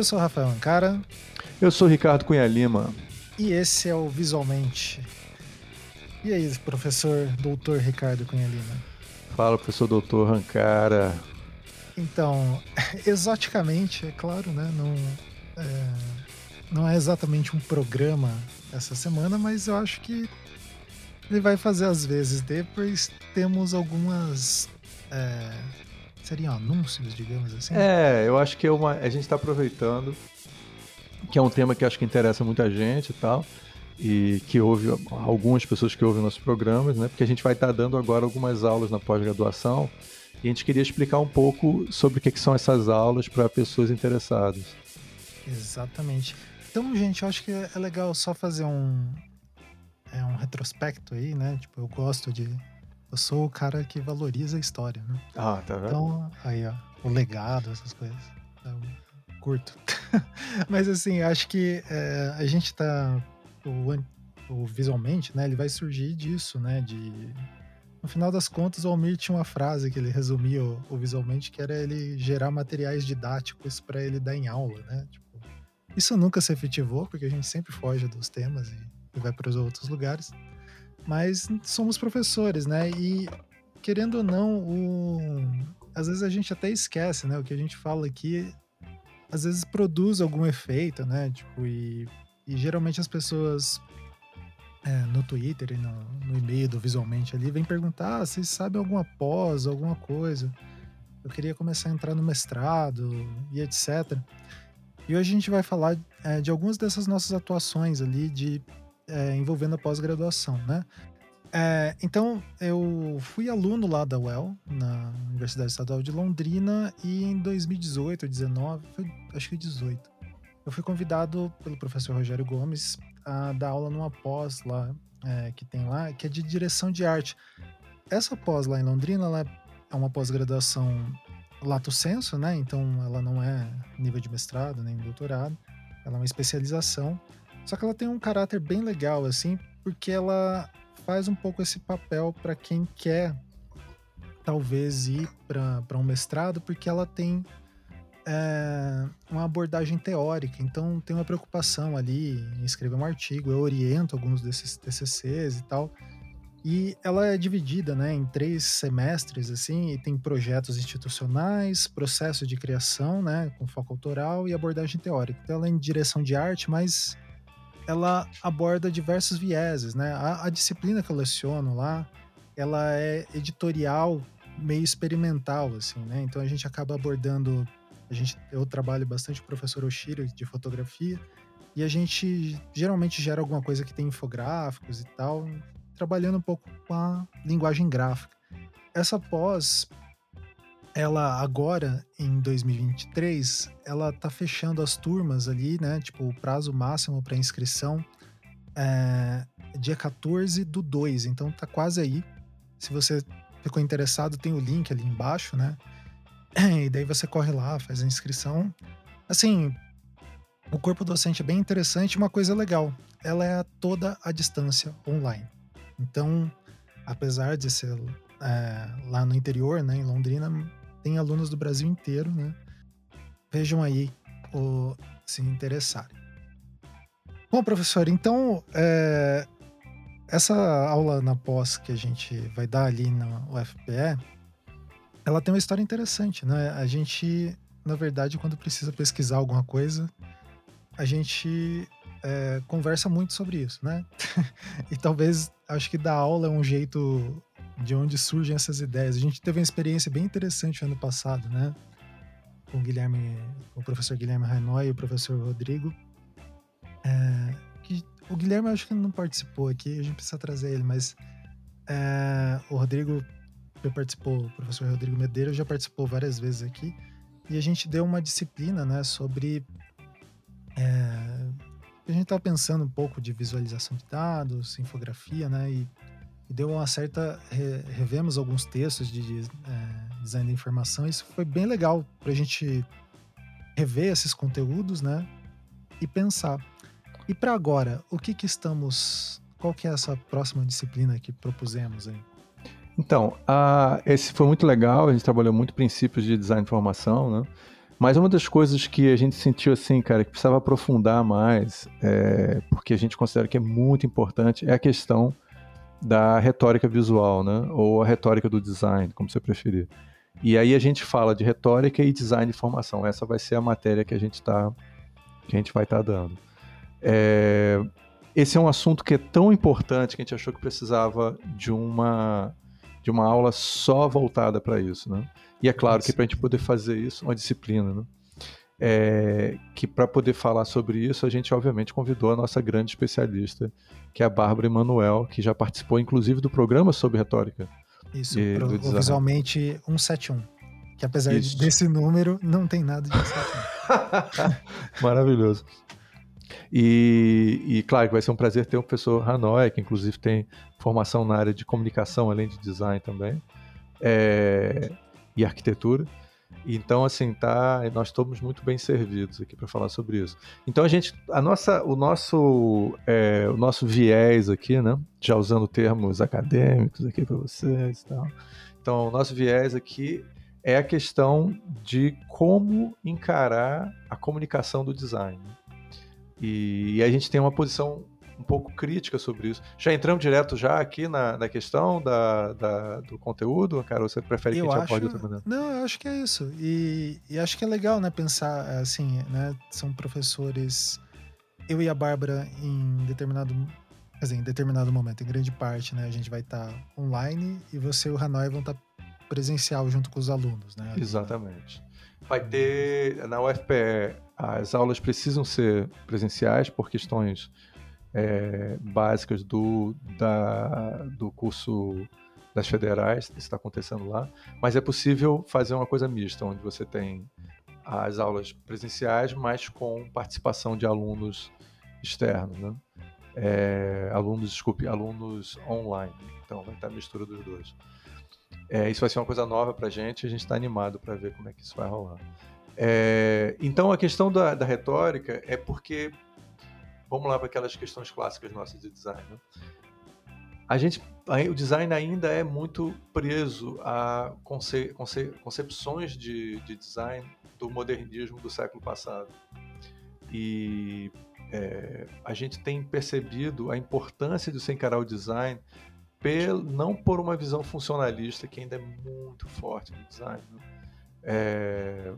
Eu sou Rafael Ancara. Eu sou Ricardo Cunha Lima. E esse é o Visualmente. E aí, professor doutor Ricardo Cunha Lima? Fala, professor doutor Ancara. Então, exoticamente, é claro, né? Não é, não é exatamente um programa essa semana, mas eu acho que ele vai fazer às vezes. Depois temos algumas. É, seriam anúncios, digamos assim? É, eu acho que é uma, a gente está aproveitando, que é um tema que acho que interessa muita gente e tal, e que houve algumas pessoas que ouvem nossos programas, né? Porque a gente vai estar tá dando agora algumas aulas na pós-graduação e a gente queria explicar um pouco sobre o que, que são essas aulas para pessoas interessadas. Exatamente. Então, gente, eu acho que é legal só fazer um, é um retrospecto aí, né? Tipo, eu gosto de eu sou o cara que valoriza a história, né? Ah, tá vendo? Então, aí, ó, o legado, essas coisas. Eu curto. Mas, assim, acho que é, a gente tá. O, o, visualmente, né? Ele vai surgir disso, né? De. No final das contas, o Almir tinha uma frase que ele resumia o, o visualmente, que era ele gerar materiais didáticos para ele dar em aula, né? Tipo, isso nunca se efetivou, porque a gente sempre foge dos temas e, e vai para os outros lugares mas somos professores, né? E querendo ou não, o... às vezes a gente até esquece, né? O que a gente fala aqui, às vezes produz algum efeito, né? Tipo, e, e geralmente as pessoas é, no Twitter e no, no e-mail do Visualmente ali vêm perguntar: ah, vocês sabem alguma pós, alguma coisa? Eu queria começar a entrar no mestrado e etc. E hoje a gente vai falar é, de algumas dessas nossas atuações ali de é, envolvendo a pós-graduação, né? É, então, eu fui aluno lá da UEL, na Universidade Estadual de Londrina, e em 2018, 19, foi, acho que 18, eu fui convidado pelo professor Rogério Gomes a dar aula numa pós lá, é, que tem lá, que é de direção de arte. Essa pós lá em Londrina, ela é uma pós-graduação lato senso, né? Então, ela não é nível de mestrado nem doutorado, ela é uma especialização só que ela tem um caráter bem legal, assim, porque ela faz um pouco esse papel para quem quer talvez ir para um mestrado, porque ela tem é, uma abordagem teórica, então tem uma preocupação ali em escrever um artigo, eu oriento alguns desses TCCs e tal, e ela é dividida né, em três semestres, assim, e tem projetos institucionais, processo de criação, né, com foco autoral e abordagem teórica. Então ela é em direção de arte, mas ela aborda diversos vieses, né? A, a, disciplina que eu leciono lá, ela é editorial meio experimental, assim, né? Então a gente acaba abordando, a gente, eu trabalho bastante com o professor Oshiro de fotografia e a gente geralmente gera alguma coisa que tem infográficos e tal, trabalhando um pouco com a linguagem gráfica. Essa pós ela agora, em 2023, ela tá fechando as turmas ali, né? Tipo, o prazo máximo para inscrição é dia 14 do 2, então tá quase aí. Se você ficou interessado, tem o link ali embaixo, né? E daí você corre lá, faz a inscrição. Assim, o corpo docente é bem interessante, uma coisa legal, ela é toda a distância online. Então, apesar de ser é, lá no interior, né, em Londrina, tem alunos do Brasil inteiro, né? Vejam aí o, se interessarem. Bom, professor, então é, essa aula na pós que a gente vai dar ali no UFPE, ela tem uma história interessante, né? A gente, na verdade, quando precisa pesquisar alguma coisa, a gente é, conversa muito sobre isso, né? e talvez acho que dar aula é um jeito de onde surgem essas ideias. A gente teve uma experiência bem interessante ano passado, né? Com o Guilherme, o professor Guilherme Rainói e o professor Rodrigo. É, que, o Guilherme acho que não participou aqui, a gente precisa trazer ele, mas é, o Rodrigo já participou, o professor Rodrigo Medeiros já participou várias vezes aqui, e a gente deu uma disciplina, né, sobre. É, a gente estava pensando um pouco de visualização de dados, infografia, né, e e deu uma certa. Re, revemos alguns textos de, de é, design da informação. Isso foi bem legal para a gente rever esses conteúdos, né? E pensar. E para agora, o que que estamos. Qual que é essa próxima disciplina que propusemos aí? Então, esse foi muito legal. A gente trabalhou muito princípios de design de informação, né? Mas uma das coisas que a gente sentiu assim, cara, que precisava aprofundar mais, é, porque a gente considera que é muito importante, é a questão da retórica visual, né? Ou a retórica do design, como você preferir. E aí a gente fala de retórica e design de formação. Essa vai ser a matéria que a gente tá, que a gente vai estar tá dando. É, esse é um assunto que é tão importante que a gente achou que precisava de uma de uma aula só voltada para isso, né? E é claro que para a gente poder fazer isso, uma disciplina, né? É, que para poder falar sobre isso, a gente obviamente convidou a nossa grande especialista, que é a Bárbara Emanuel, que já participou inclusive do programa sobre retórica. Isso, e, pro, visualmente 171. Que apesar isso. desse número, não tem nada de 171. Maravilhoso. E, e, claro que vai ser um prazer ter o professor Hanoi, que inclusive tem formação na área de comunicação, além de design também, é, e arquitetura. Então, assim, tá, nós estamos muito bem servidos aqui para falar sobre isso. Então, a gente, a nossa, o nosso, é, o nosso viés aqui, né, já usando termos acadêmicos aqui para vocês e tal. Então, o nosso viés aqui é a questão de como encarar a comunicação do design. E, e a gente tem uma posição um pouco crítica sobre isso. Já entramos direto já aqui na, na questão da, da, do conteúdo, cara? Ou você prefere eu que a gente aborde outra maneira? Não, eu acho que é isso. E, e acho que é legal, né, pensar assim, né? São professores. Eu e a Bárbara, em determinado. Quer dizer, em determinado momento, em grande parte, né? A gente vai estar tá online e você e o Hanoi vão estar tá presencial junto com os alunos, né? Exatamente. Vai ter na UFPE as aulas precisam ser presenciais por questões é, básicas do, da, do curso das federais, isso está acontecendo lá, mas é possível fazer uma coisa mista, onde você tem as aulas presenciais, mas com participação de alunos externos, né? É, alunos, desculpe, alunos online. Então vai estar a mistura dos dois. É, isso vai ser uma coisa nova para a gente, a gente está animado para ver como é que isso vai rolar. É, então a questão da, da, retórica é porque, vamos lá para aquelas questões clássicas nossas de design. Né? A gente, o design ainda é muito preso a conce, conce, concepções de, de, design do modernismo do século passado. E é, a gente tem percebido a importância de se encarar o design pel, não por uma visão funcionalista que ainda é muito forte no design. Né? É,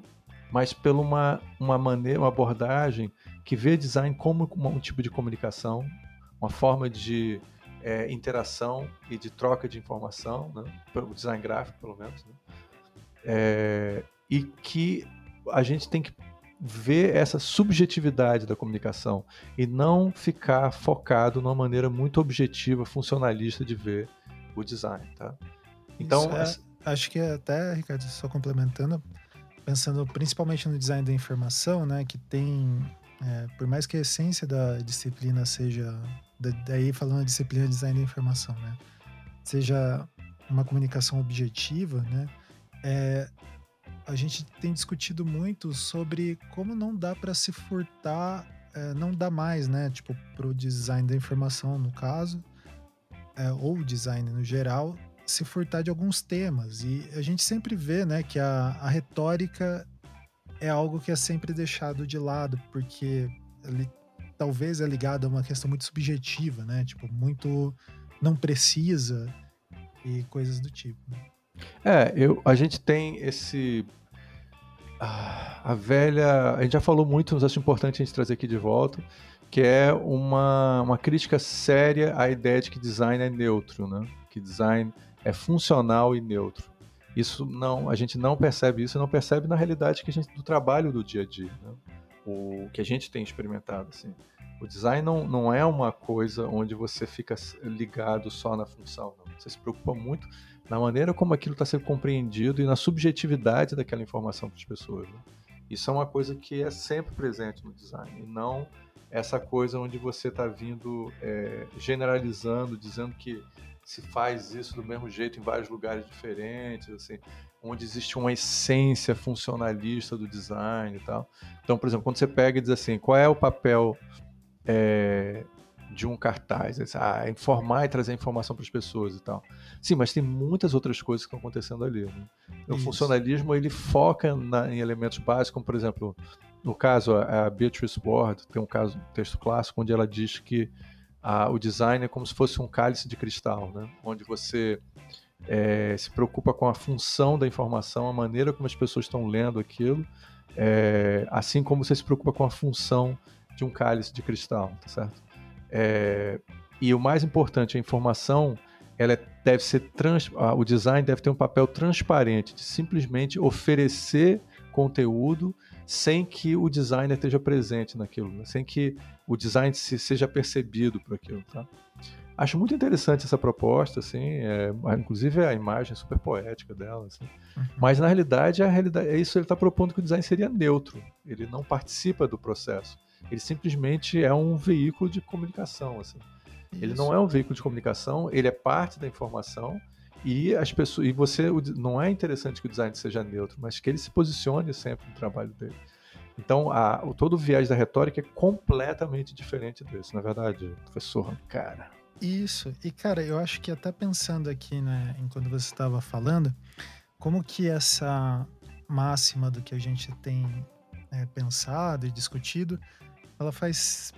mas pela uma, uma maneira, uma abordagem que vê design como um tipo de comunicação, uma forma de é, interação e de troca de informação, né? o design gráfico pelo menos, né? é, e que a gente tem que ver essa subjetividade da comunicação e não ficar focado numa maneira muito objetiva, funcionalista de ver o design, tá? Então, é, acho que até, Ricardo, só complementando, pensando principalmente no design da informação, né, que tem, é, por mais que a essência da disciplina seja, daí falando disciplina de design da informação, né, seja uma comunicação objetiva, né, é, a gente tem discutido muito sobre como não dá para se furtar, é, não dá mais, né, tipo, para o design da informação, no caso, é, ou design no geral, se furtar de alguns temas. E a gente sempre vê né, que a, a retórica é algo que é sempre deixado de lado, porque ele talvez é ligado a uma questão muito subjetiva, né? Tipo, muito não precisa e coisas do tipo. Né? É, eu, a gente tem esse. A velha. A gente já falou muito, mas acho importante a gente trazer aqui de volta, que é uma, uma crítica séria à ideia de que design é neutro, né? Que design é funcional e neutro. Isso não, a gente não percebe isso, não percebe na realidade que a gente do trabalho do dia a dia, né? o que a gente tem experimentado assim. O design não, não é uma coisa onde você fica ligado só na função, não. você se preocupa muito na maneira como aquilo está sendo compreendido e na subjetividade daquela informação para as pessoas. Né? Isso é uma coisa que é sempre presente no design, e não essa coisa onde você está vindo é, generalizando, dizendo que se faz isso do mesmo jeito em vários lugares diferentes, assim, onde existe uma essência funcionalista do design e tal. Então, por exemplo, quando você pega e diz assim, qual é o papel é, de um cartaz, ah, informar e trazer informação para as pessoas e tal. Sim, mas tem muitas outras coisas que estão acontecendo ali. Né? O Isso. funcionalismo ele foca na, em elementos básicos, como por exemplo, no caso a, a Beatrice Ward tem um caso, um texto clássico onde ela diz que a, o design é como se fosse um cálice de cristal, né? onde você é, se preocupa com a função da informação, a maneira como as pessoas estão lendo aquilo, é, assim como você se preocupa com a função de um cálice de cristal, tá certo? É, e o mais importante, a informação, ela é, deve ser trans, o design deve ter um papel transparente de simplesmente oferecer conteúdo sem que o designer esteja presente naquilo, né? sem que o design se, seja percebido por aquilo, tá? Acho muito interessante essa proposta, assim, é, inclusive a imagem super poética dela, assim. Uhum. mas na realidade, a realidade é isso ele está propondo que o design seria neutro, ele não participa do processo, ele simplesmente é um veículo de comunicação, assim. Ele não é um veículo de comunicação, ele é parte da informação e as pessoas e você não é interessante que o design seja neutro, mas que ele se posicione sempre no trabalho dele. Então, a, o, todo o viés da retórica é completamente diferente desse, na é verdade, professor cara. Isso. E, cara, eu acho que até pensando aqui, né, enquanto você estava falando, como que essa máxima do que a gente tem é, pensado e discutido, ela faz.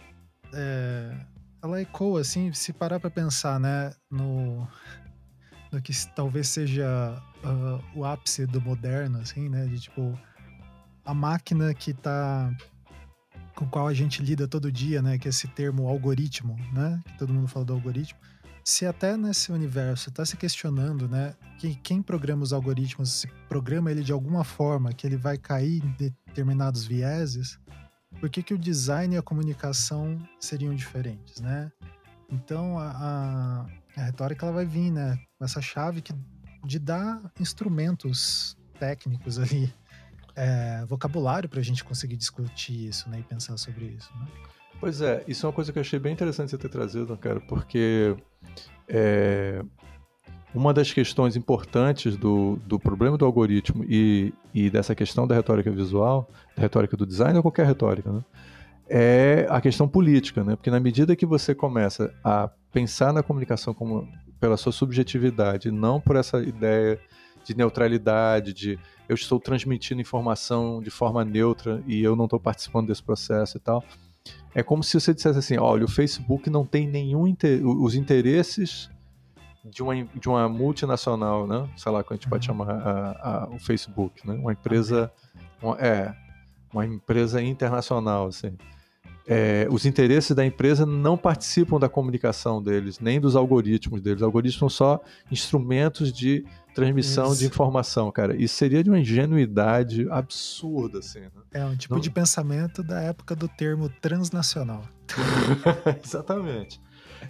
É, ela ecoa, assim, se parar para pensar, né, no, no que talvez seja uh, o ápice do moderno, assim, né, de tipo, a máquina que tá com qual a gente lida todo dia, né? Que é esse termo algoritmo, né? Que todo mundo fala do algoritmo. Se até nesse universo está se questionando, né? Que quem programa os algoritmos, se programa ele de alguma forma que ele vai cair em determinados vieses, por que, que o design e a comunicação seriam diferentes, né? Então a, a, a retórica ela vai vir, né? Essa chave que, de dar instrumentos técnicos ali é, vocabulário para a gente conseguir discutir isso né, e pensar sobre isso. Né? Pois é, isso é uma coisa que eu achei bem interessante você ter trazido, cara, porque é, uma das questões importantes do, do problema do algoritmo e, e dessa questão da retórica visual, da retórica do design ou qualquer retórica, né, é a questão política, né? Porque na medida que você começa a pensar na comunicação como pela sua subjetividade, não por essa ideia de neutralidade, de eu estou transmitindo informação de forma neutra e eu não estou participando desse processo e tal. É como se você dissesse assim: olha, o Facebook não tem nenhum inter... os interesses de uma, de uma multinacional, né? Sei lá, que a gente pode uhum. chamar a, a, o Facebook, né? Uma empresa, uma, é, uma empresa internacional, assim. É, os interesses da empresa não participam da comunicação deles, nem dos algoritmos deles. Os algoritmos são só instrumentos de transmissão Isso. de informação, cara. Isso seria de uma ingenuidade absurda, assim. Né? É um tipo Não... de pensamento da época do termo transnacional. Exatamente.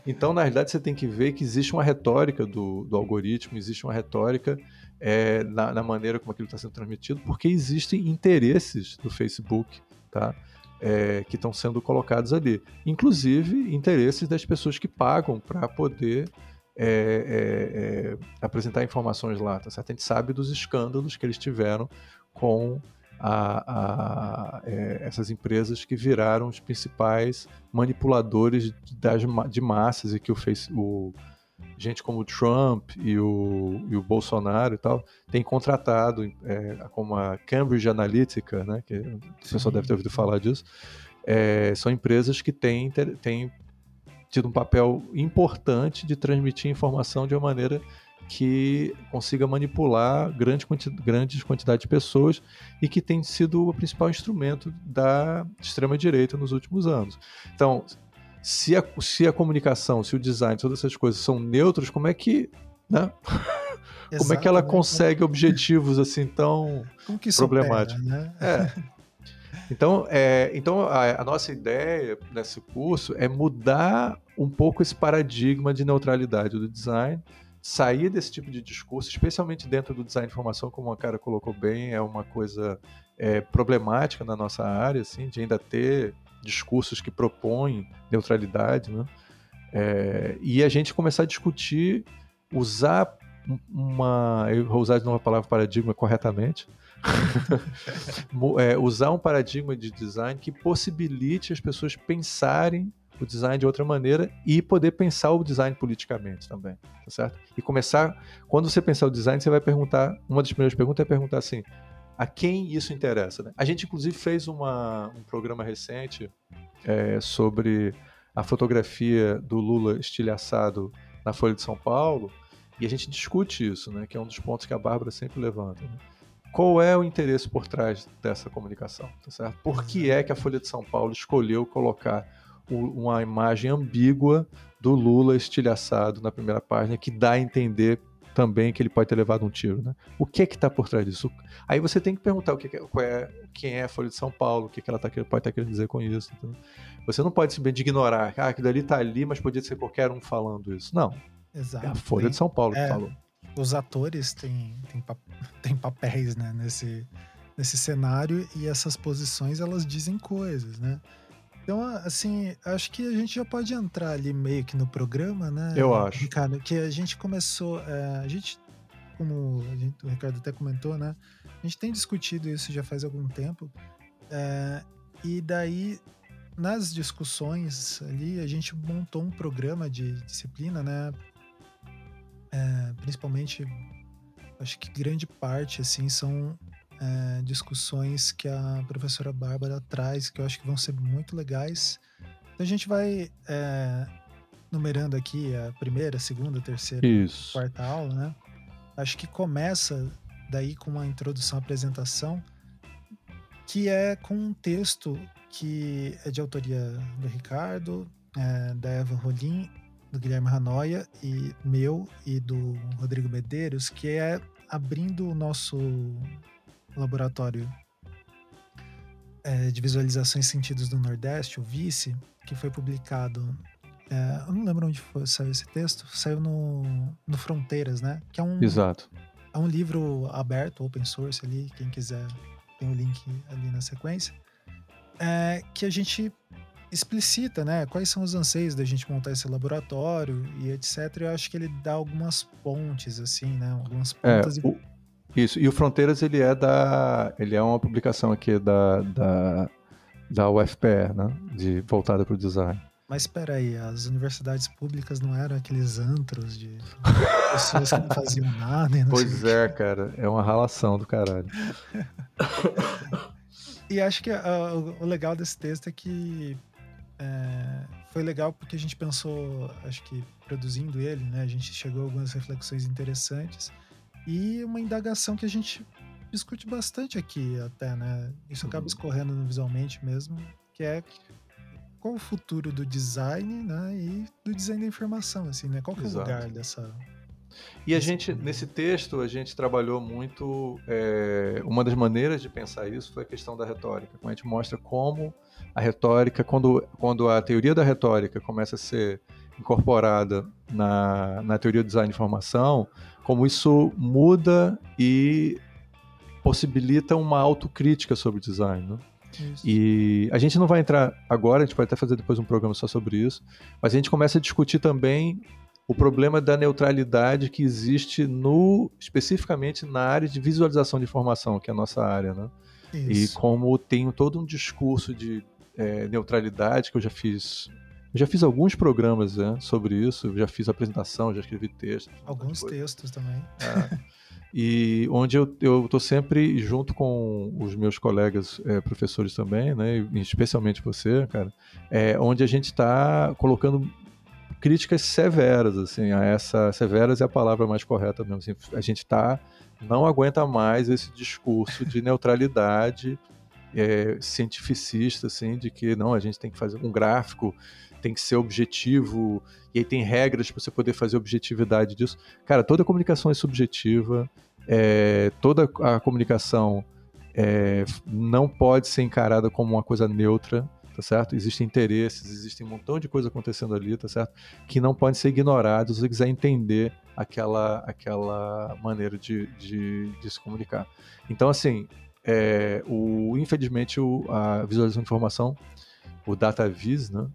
Então, na realidade, você tem que ver que existe uma retórica do, do algoritmo, existe uma retórica é, na, na, maneira como aquilo está sendo transmitido, porque existem interesses do Facebook, tá? É, que estão sendo colocados ali. Inclusive, interesses das pessoas que pagam para poder é, é, é, apresentar informações lá, tá certo? A gente sabe dos escândalos que eles tiveram com a, a, é, essas empresas que viraram os principais manipuladores das, de massas e que o, face, o gente como o Trump e o, e o Bolsonaro e tal tem contratado, é, como a Cambridge Analytica, né, que o pessoal deve ter ouvido falar disso, é, são empresas que têm, têm tido um papel importante de transmitir informação de uma maneira que consiga manipular grande quanti grandes quantidades de pessoas e que tem sido o principal instrumento da extrema-direita nos últimos anos. Então, se a, se a comunicação, se o design, todas essas coisas são neutros, como é que. Né? como é que ela consegue objetivos assim tão problemáticos? Né? É. Então, é, então a, a, nossa ideia nesse curso é mudar um pouco esse paradigma de neutralidade do design, sair desse tipo de discurso, especialmente dentro do design de informação, como a cara colocou bem, é uma coisa é, problemática na nossa área, assim, de ainda ter discursos que propõem neutralidade, né? É, e a gente começar a discutir, usar uma, eu vou usar de novo a palavra paradigma corretamente, é, usar um paradigma de design que possibilite as pessoas pensarem o design de outra maneira e poder pensar o design politicamente também, tá certo? E começar, quando você pensar o design, você vai perguntar, uma das primeiras perguntas é perguntar assim, a quem isso interessa? Né? A gente, inclusive, fez uma, um programa recente é, sobre a fotografia do Lula estilhaçado na Folha de São Paulo, e a gente discute isso, né, que é um dos pontos que a Bárbara sempre levanta. Né? Qual é o interesse por trás dessa comunicação? Tá certo? Por que é que a Folha de São Paulo escolheu colocar uma imagem ambígua do Lula estilhaçado na primeira página, que dá a entender também que ele pode ter levado um tiro, né? O que é que está por trás disso? Aí você tem que perguntar o que é, qual é, quem é a Folha de São Paulo, o que, é que ela tá, pode estar tá querendo dizer com isso. Você não pode simplesmente ignorar, ah, aquilo ali está ali, mas podia ser qualquer um falando isso. Não. Exato. É a Folha tem, de São Paulo é, que falou. Os atores têm, têm, têm papéis né, nesse, nesse cenário e essas posições elas dizem coisas, né? Então, assim, acho que a gente já pode entrar ali meio que no programa, né? Eu acho. Ricardo, que a gente começou. É, a gente, como a gente, o Ricardo até comentou, né? A gente tem discutido isso já faz algum tempo. É, e daí, nas discussões ali, a gente montou um programa de disciplina, né? É, principalmente, acho que grande parte, assim, são é, discussões que a professora Bárbara traz, que eu acho que vão ser muito legais. Então a gente vai é, numerando aqui a primeira, segunda, terceira, Isso. quarta aula, né? Acho que começa daí com uma introdução, apresentação, que é com um texto que é de autoria do Ricardo, é, da Eva Rolim, do Guilherme Hanoia e meu e do Rodrigo Medeiros, que é abrindo o nosso laboratório é, de visualizações sentidos do Nordeste, o VICE, que foi publicado. É, eu não lembro onde foi, saiu esse texto, saiu no, no Fronteiras, né? Que é um, Exato. É um livro aberto, open source ali, quem quiser tem o link ali na sequência. É, que a gente explicita, né, quais são os anseios da gente montar esse laboratório e etc. Eu acho que ele dá algumas pontes, assim, né, algumas é, pontas. É, o, isso, e o Fronteiras ele é da. Ele é uma publicação aqui da, da, da UFPR, né? De, voltada para o design. Mas espera aí, as universidades públicas não eram aqueles antros de pessoas que não faziam nada? Não pois é, cara, é uma ralação do caralho. e acho que uh, o legal desse texto é que é, foi legal porque a gente pensou, acho que produzindo ele, né, a gente chegou a algumas reflexões interessantes e uma indagação que a gente discute bastante aqui até, né? Isso acaba uhum. escorrendo no visualmente mesmo, que é qual o futuro do design, né? E do design da informação, assim, né? Qual que é o lugar dessa... E a gente, nesse texto, a gente trabalhou muito. É, uma das maneiras de pensar isso foi a questão da retórica. A gente mostra como a retórica, quando, quando a teoria da retórica começa a ser incorporada na, na teoria do design de informação, como isso muda e possibilita uma autocrítica sobre o design. Né? E a gente não vai entrar agora, a gente pode até fazer depois um programa só sobre isso, mas a gente começa a discutir também o problema da neutralidade que existe no especificamente na área de visualização de informação, que é a nossa área, né? E como tem todo um discurso de é, neutralidade que eu já fiz já fiz alguns programas né, sobre isso, já fiz apresentação, já escrevi texto. Alguns textos também. É. e onde eu estou sempre junto com os meus colegas é, professores também, né, especialmente você, cara, é, onde a gente está colocando críticas severas, assim, a essa severas é a palavra mais correta mesmo. Assim, a gente está não aguenta mais esse discurso de neutralidade é, cientificista, assim, de que não, a gente tem que fazer um gráfico tem que ser objetivo, e aí tem regras para você poder fazer objetividade disso. Cara, toda comunicação é subjetiva, é, toda a comunicação é, não pode ser encarada como uma coisa neutra, tá certo? Existem interesses, existe um montão de coisa acontecendo ali, tá certo? Que não podem ser ignorados se você quiser entender aquela, aquela maneira de, de, de se comunicar. Então, assim, é, o, infelizmente, o, a visualização de informação, o data vis, né?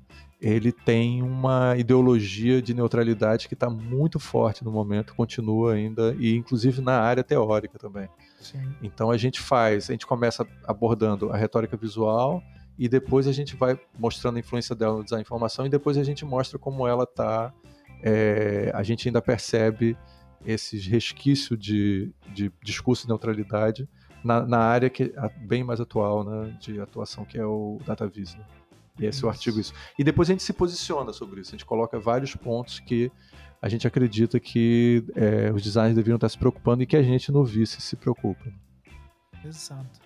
Ele tem uma ideologia de neutralidade que está muito forte no momento, continua ainda, e inclusive na área teórica também. Sim. Então a gente faz, a gente começa abordando a retórica visual e depois a gente vai mostrando a influência dela no design de informação e depois a gente mostra como ela está. É, a gente ainda percebe esses resquícios de, de discurso de neutralidade na, na área que é bem mais atual né, de atuação, que é o Data Viz. Né? E esse é o artigo isso. E depois a gente se posiciona sobre isso. A gente coloca vários pontos que a gente acredita que é, os designers deveriam estar se preocupando e que a gente no vice se preocupa. Exato.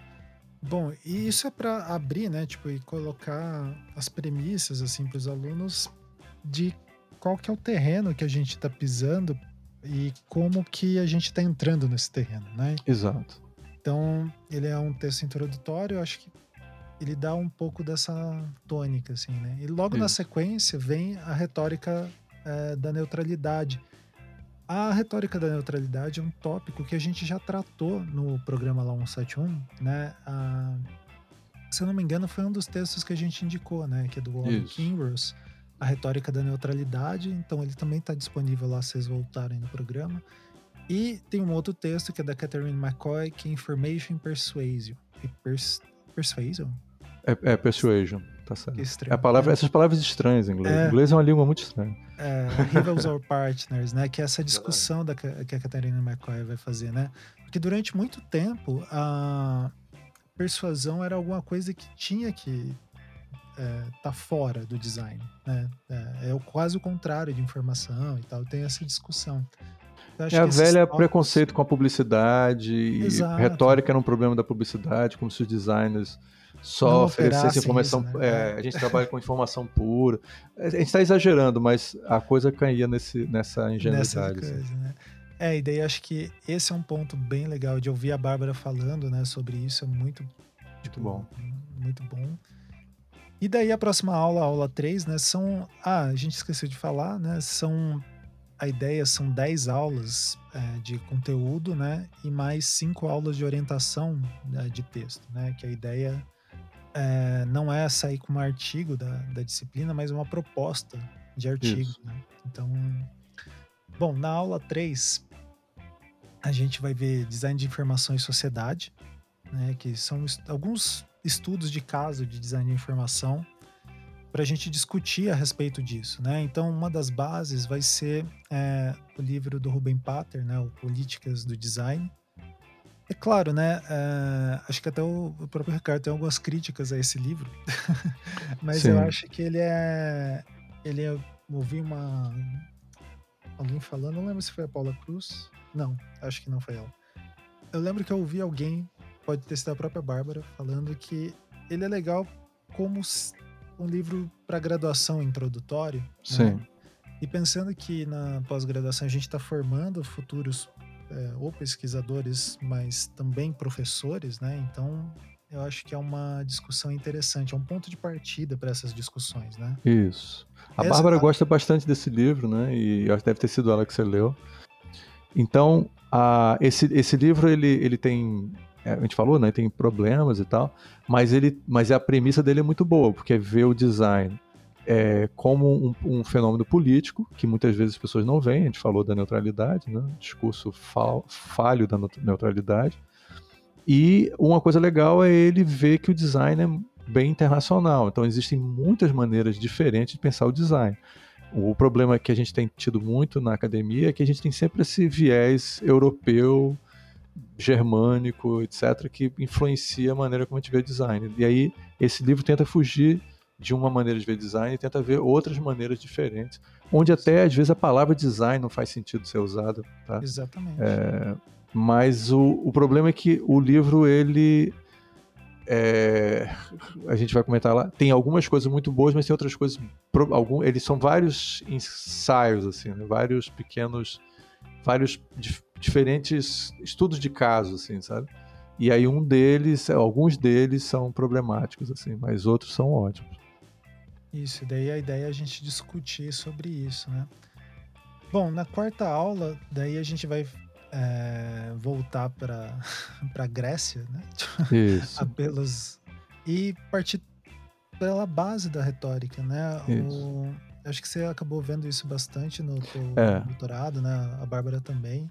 Bom, e isso é para abrir, né, tipo, e colocar as premissas assim para os alunos de qual que é o terreno que a gente está pisando e como que a gente está entrando nesse terreno, né? Exato. Então, ele é um texto introdutório, eu acho que ele dá um pouco dessa tônica, assim, né? E logo Isso. na sequência vem a retórica é, da neutralidade. A retórica da neutralidade é um tópico que a gente já tratou no programa lá 171, né? A, se eu não me engano, foi um dos textos que a gente indicou, né? Que é do Warren Kinross, a retórica da neutralidade. Então ele também está disponível lá se vocês voltarem no programa. E tem um outro texto que é da Catherine McCoy, que é Information Persuasion. Pers Persuasion? É, é Persuasion, tá certo. É a palavra, é. Essas palavras estranhas em inglês. É, inglês é uma língua muito estranha. É, Rivals or Partners, né? Que é essa discussão da, que a Catherine McCoy vai fazer, né? Porque durante muito tempo a persuasão era alguma coisa que tinha que é, tá fora do design, né? É, é quase o contrário de informação e tal. Tem essa discussão. É a velha tópicos... preconceito com a publicidade, Exato. retórica era um problema da publicidade, como se os designers só oferecessem informação. Isso, né? é, a gente trabalha com informação pura. A gente está exagerando, mas a coisa caía nesse, nessa ingenuidade. Nessa assim. coisa, né? É, e daí acho que esse é um ponto bem legal de ouvir a Bárbara falando, né, sobre isso, é muito, muito bom. Muito bom. E daí a próxima aula, aula 3, né, são, ah, a gente esqueceu de falar, né, são a ideia são 10 aulas é, de conteúdo, né? E mais 5 aulas de orientação né, de texto, né? Que a ideia é, não é sair com um artigo da, da disciplina, mas uma proposta de artigo, né? Então, bom, na aula 3, a gente vai ver design de informação e sociedade, né? Que são alguns estudos de caso de design de informação para a gente discutir a respeito disso, né? Então, uma das bases vai ser é, o livro do Ruben Pater, né? O Políticas do Design. É claro, né? É, acho que até o, próprio Ricardo tem algumas críticas a esse livro, mas Sim. eu acho que ele é, ele é, ouvi uma alguém falando, não lembro se foi a Paula Cruz, não, acho que não foi ela. Eu lembro que eu ouvi alguém, pode ter sido a própria Bárbara, falando que ele é legal como um livro para graduação introdutório. Né? Sim. Né? E pensando que na pós-graduação a gente está formando futuros é, ou pesquisadores, mas também professores, né? Então eu acho que é uma discussão interessante, é um ponto de partida para essas discussões, né? Isso. A Essa, Bárbara gosta bastante desse livro, né? E acho que deve ter sido ela que você leu. Então, a, esse, esse livro ele, ele tem a gente falou, né, tem problemas e tal, mas ele, mas a premissa dele é muito boa, porque é ver o design é, como um, um, fenômeno político, que muitas vezes as pessoas não veem, a gente falou da neutralidade, né, discurso fal, falho da neutralidade, e uma coisa legal é ele ver que o design é bem internacional, então existem muitas maneiras diferentes de pensar o design. O problema que a gente tem tido muito na academia é que a gente tem sempre esse viés europeu, germânico, etc., que influencia a maneira como a gente vê design. E aí, esse livro tenta fugir de uma maneira de ver design e tenta ver outras maneiras diferentes, onde até às vezes a palavra design não faz sentido ser usada. Tá? Exatamente. É, mas o, o problema é que o livro, ele. É, a gente vai comentar lá. Tem algumas coisas muito boas, mas tem outras coisas. Algum, eles são vários ensaios, assim, né? vários pequenos. Vários diferentes estudos de caso, assim, sabe? E aí um deles, alguns deles são problemáticos, assim, mas outros são ótimos. Isso, daí a ideia é a gente discutir sobre isso, né? Bom, na quarta aula, daí a gente vai é, voltar para a Grécia, né? Isso. Apelos e partir pela base da retórica, né? O, acho que você acabou vendo isso bastante no teu é. doutorado, né? A Bárbara também.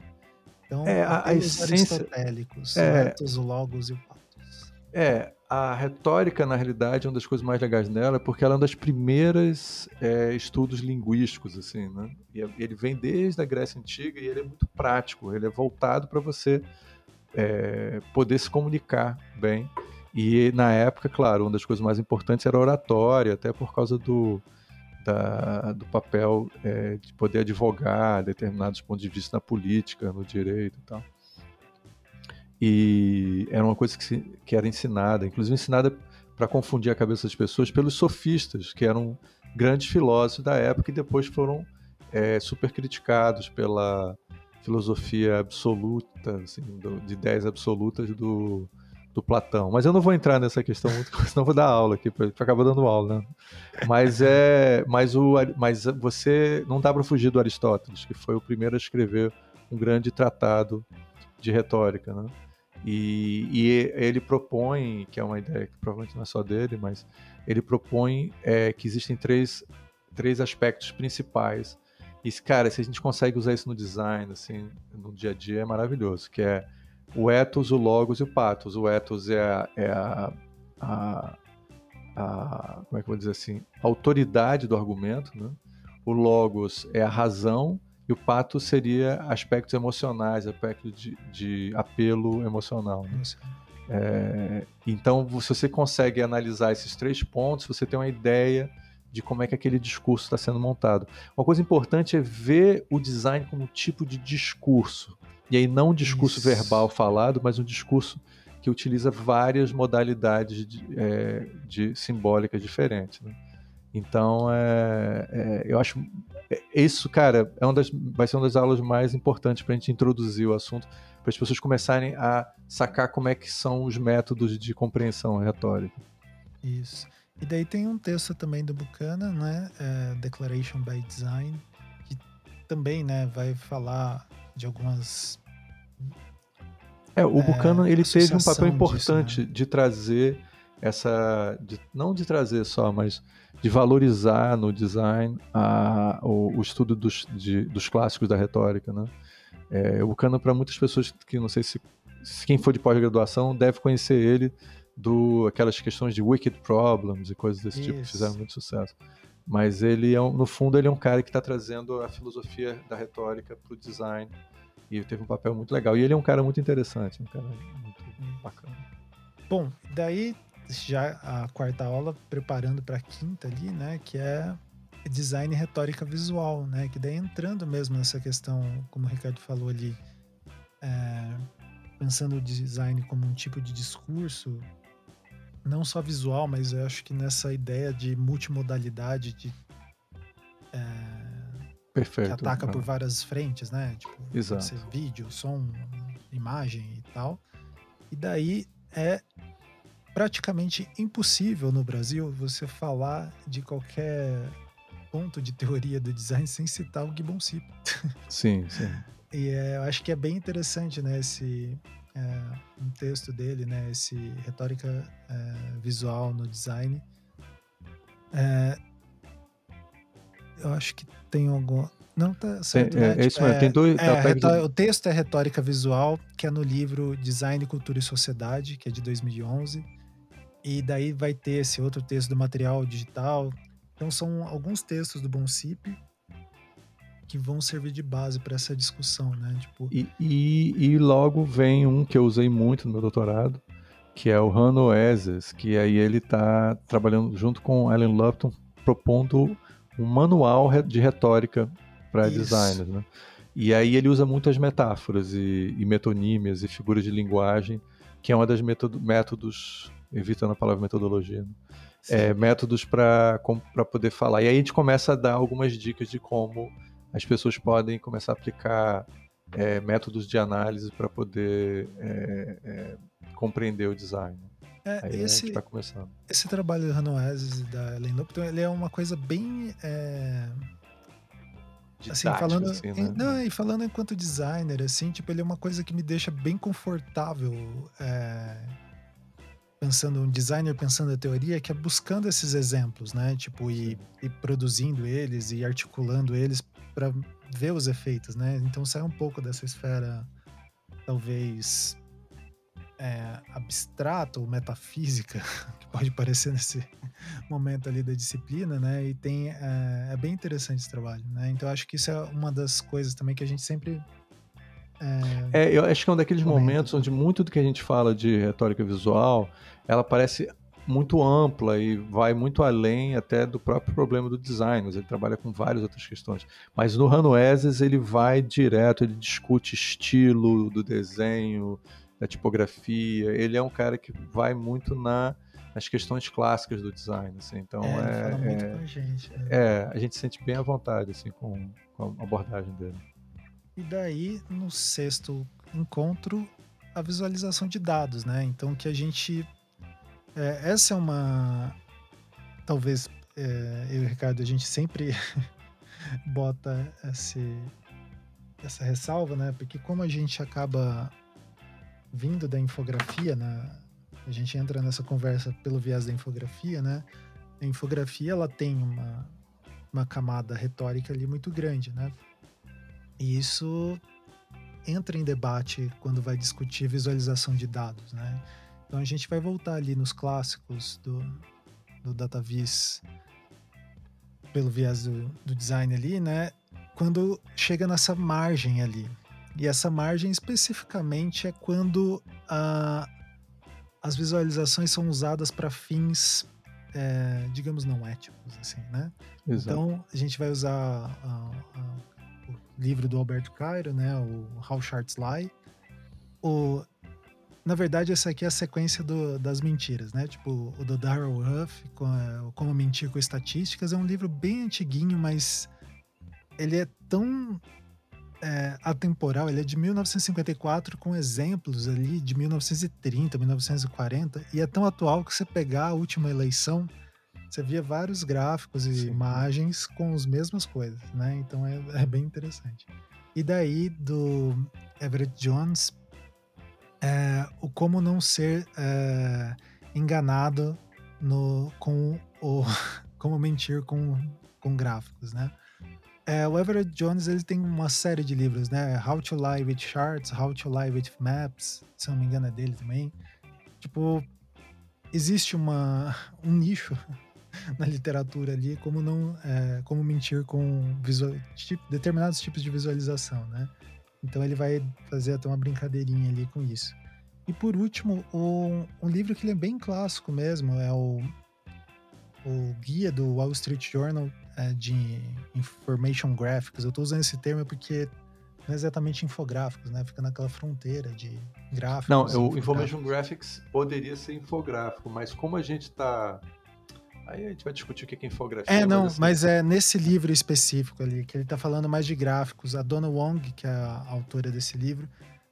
Então, é, a, a essência, aristotélicos, é, etos, logos e o patos. É, a retórica, na realidade, é uma das coisas mais legais dela, porque ela é uma das primeiras é, estudos linguísticos, assim, né? E é, ele vem desde a Grécia Antiga e ele é muito prático, ele é voltado para você é, poder se comunicar bem. E na época, claro, uma das coisas mais importantes era a oratória, até por causa do, da, do papel é, de poder advogar determinados pontos de vista na política, no direito e tal. E era uma coisa que, se, que era ensinada, inclusive ensinada para confundir a cabeça das pessoas pelos sofistas, que eram grandes filósofos da época e depois foram é, super criticados pela filosofia absoluta, assim, do, de ideias absolutas do, do Platão. Mas eu não vou entrar nessa questão muito, senão vou dar aula aqui, para acabar dando aula, né? Mas é, mas o, mas você não dá para fugir do Aristóteles, que foi o primeiro a escrever um grande tratado de retórica, né? E, e ele propõe, que é uma ideia que provavelmente não é só dele, mas ele propõe é, que existem três, três aspectos principais. E, cara, se a gente consegue usar isso no design, assim, no dia a dia, é maravilhoso, que é o ethos, o logos e o pathos. O ethos é a, é a, a, a, como é que vou dizer assim, autoridade do argumento, né? O logos é a razão e o pathos seria aspectos emocionais, aspectos de, de apelo emocional. Né? É, então, se você consegue analisar esses três pontos, você tem uma ideia de como é que aquele discurso está sendo montado. Uma coisa importante é ver o design como um tipo de discurso. E aí não um discurso Isso. verbal falado, mas um discurso que utiliza várias modalidades de, é, de simbólicas diferentes. Né? Então, é, é, eu acho é, isso, cara, é uma das, vai ser uma das aulas mais importantes para a gente introduzir o assunto, para as pessoas começarem a sacar como é que são os métodos de compreensão retórica. Isso. E daí tem um texto também do Buchanan, né, é, Declaration by Design, que também, né, vai falar de algumas é, o Buchanan ele teve um papel importante disso, né? de trazer essa, de, não de trazer só, mas de valorizar no design a, o, o estudo dos, de, dos clássicos da retórica, né? É, o Buchanan para muitas pessoas que não sei se, se quem for de pós-graduação deve conhecer ele do aquelas questões de wicked problems e coisas desse Isso. tipo que fizeram muito sucesso. Mas ele é um, no fundo ele é um cara que está trazendo a filosofia da retórica para o design e teve um papel muito legal. E ele é um cara muito interessante, um cara muito bacana. Bom, daí já a quarta aula preparando para a quinta ali, né, que é design e retórica visual, né, que daí entrando mesmo nessa questão, como o Ricardo falou ali, é, pensando o design como um tipo de discurso, não só visual, mas eu acho que nessa ideia de multimodalidade, de é, Perfeito. Que ataca por várias frentes, né? Tipo, Exato. vídeo, som, imagem e tal. E daí é praticamente impossível no Brasil você falar de qualquer ponto de teoria do design sem citar o Gibbon Cip. Sim, sim. e é, eu acho que é bem interessante, né, esse é, um texto dele, né, esse retórica é, visual no design. É, acho que tem algum. Não, tá certo. É, né? é, é isso mesmo. É, tem dois. É, tá, O texto é Retórica Visual, que é no livro Design, Cultura e Sociedade, que é de 2011. E daí vai ter esse outro texto do material digital. Então são alguns textos do Bonsip que vão servir de base para essa discussão, né? Tipo... E, e, e, logo vem um que eu usei muito no meu doutorado, que é o Hanno Eses, que aí ele está trabalhando junto com Alan Lupton, propondo um manual de retórica para designers, né? E aí ele usa muitas metáforas e, e, metonímias e figuras de linguagem, que é uma das método, métodos, evitando a palavra metodologia, né? é, métodos para poder falar. E aí a gente começa a dar algumas dicas de como as pessoas podem começar a aplicar é, métodos de análise para poder é, é, compreender o design. É, Aí esse, a gente tá começando. Esse trabalho do Hanoises e da Ellen Lupton, ele é uma coisa bem. É... Assim, falando, assim, né? não, e falando enquanto designer, assim, tipo, ele é uma coisa que me deixa bem confortável é, pensando um designer pensando a teoria, que é buscando esses exemplos, né? Tipo, e, e produzindo eles e articulando eles para ver os efeitos, né? Então sai um pouco dessa esfera, talvez é, abstrata ou metafísica, que pode parecer nesse momento ali da disciplina, né? E tem é, é, bem interessante esse trabalho, né? Então acho que isso é uma das coisas também que a gente sempre é, é eu acho que é um daqueles comenta. momentos onde muito do que a gente fala de retórica visual, ela parece muito ampla e vai muito além até do próprio problema do design, ele trabalha com várias outras questões. Mas no Hanueses ele vai direto, ele discute estilo do desenho, da tipografia, ele é um cara que vai muito na, nas questões clásicas do design, assim, então é, é, a gente, né? é, a gente sente bem à vontade assim com, com a abordagem dele. E daí, no sexto encontro, a visualização de dados, né? Então, que a gente é, essa é uma. Talvez é, eu e o Ricardo, a gente sempre bota esse, essa ressalva, né? Porque como a gente acaba vindo da infografia, né? A gente entra nessa conversa pelo viés da infografia, né? A infografia ela tem uma, uma camada retórica ali muito grande, né? E isso entra em debate quando vai discutir visualização de dados, né? Então a gente vai voltar ali nos clássicos do, do DataVis pelo viés do, do design ali, né? Quando chega nessa margem ali. E essa margem especificamente é quando a, as visualizações são usadas para fins, é, digamos, não éticos, assim, né? Exato. Então a gente vai usar a, a, o livro do Alberto Cairo, né? O How Charts Lie. O, na verdade, essa aqui é a sequência do, das mentiras, né? Tipo, o do Darrell Huff, com, Como Mentir com Estatísticas, é um livro bem antiguinho, mas ele é tão é, atemporal, ele é de 1954, com exemplos ali de 1930, 1940, e é tão atual que você pegar a última eleição, você via vários gráficos e Sim. imagens com as mesmas coisas, né? Então é, é bem interessante. E daí, do Everett Jones, é, o como não ser é, enganado no, com o como mentir com, com gráficos, né? É, o Everett Jones ele tem uma série de livros, né? How to Lie with Charts, How to Lie with Maps, se não me engano é dele também. Tipo, existe uma, um nicho na literatura ali como não é, como mentir com visual, tipo, determinados tipos de visualização, né? Então ele vai fazer até uma brincadeirinha ali com isso. E por último, um, um livro que é bem clássico mesmo, é o, o guia do Wall Street Journal de Information Graphics. Eu estou usando esse termo porque não é exatamente infográficos, né? Fica naquela fronteira de gráficos. Não, o Information Graphics poderia ser infográfico, mas como a gente está Aí a gente vai discutir o que é infografia. É, não, mas, assim... mas, é nesse livro específico ali, que ele está falando mais de gráficos. A Donna Wong, que é a autora desse livro,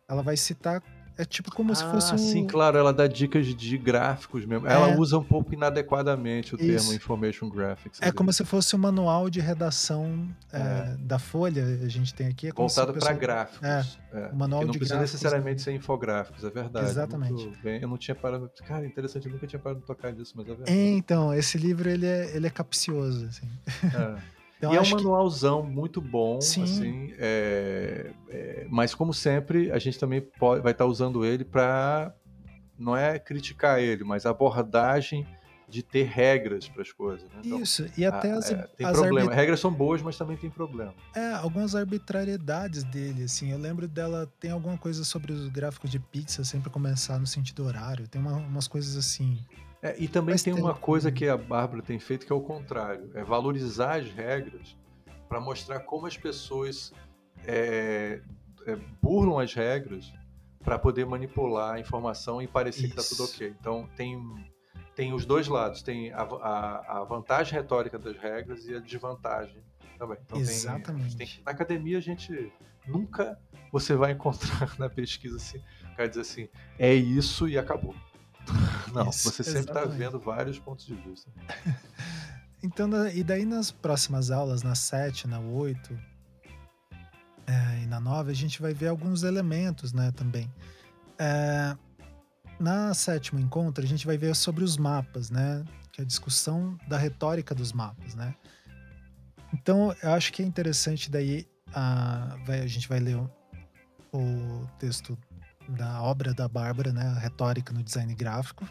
ela vai citar. É tipo como ah, se fosse um. Sim, claro, ela dá dicas de gráficos mesmo. É. Ela usa um pouco inadequadamente o Isso. termo Information Graphics. É como se fosse um manual de redação é, é. da Folha, a gente tem aqui. É Voltado para gráficos. É, é. Manual não de precisa gráficos. necessariamente ser infográficos, é verdade. Exatamente. Eu não tinha parado. Cara, interessante, eu nunca tinha parado de tocar nisso, mas é verdade. então, esse livro ele é, ele é capcioso, assim. É. Então, e é um manualzão que... muito bom, Sim. assim, é, é, mas como sempre, a gente também pode, vai estar usando ele para, não é criticar ele, mas abordagem de ter regras para as coisas. Né? Então, Isso, e até a, as, é, tem as problema. Arbit... Regras são boas, mas também tem problema. É, algumas arbitrariedades dele, assim. Eu lembro dela, tem alguma coisa sobre os gráficos de pizza sempre começar no sentido horário. Tem uma, umas coisas assim. É, e também Mas tem, tem uma coisa que a Bárbara tem feito que é o contrário: é valorizar as regras para mostrar como as pessoas é, é, burlam as regras para poder manipular a informação e parecer Isso. que está tudo ok. Então tem, tem os dois lados: tem a, a, a, vantagem retórica das regras e a desvantagem também. Então, Exatamente. Tem, tem, na academia a gente nunca você vai encontrar na pesquisa assim, o cara diz assim, é isso e acabou. Não, Isso, você sempre está vendo vários pontos de vista. então, e daí nas próximas aulas, na 7, na 8 é, e na 9, a gente vai ver alguns elementos né, também. É, na sétimo encontro, a gente vai ver sobre os mapas, né? Que é a discussão da retórica dos mapas, né? Então, eu acho que é interessante daí, a, vai, a gente vai ler o, o texto da obra da Bárbara, né? Retórica no design gráfico,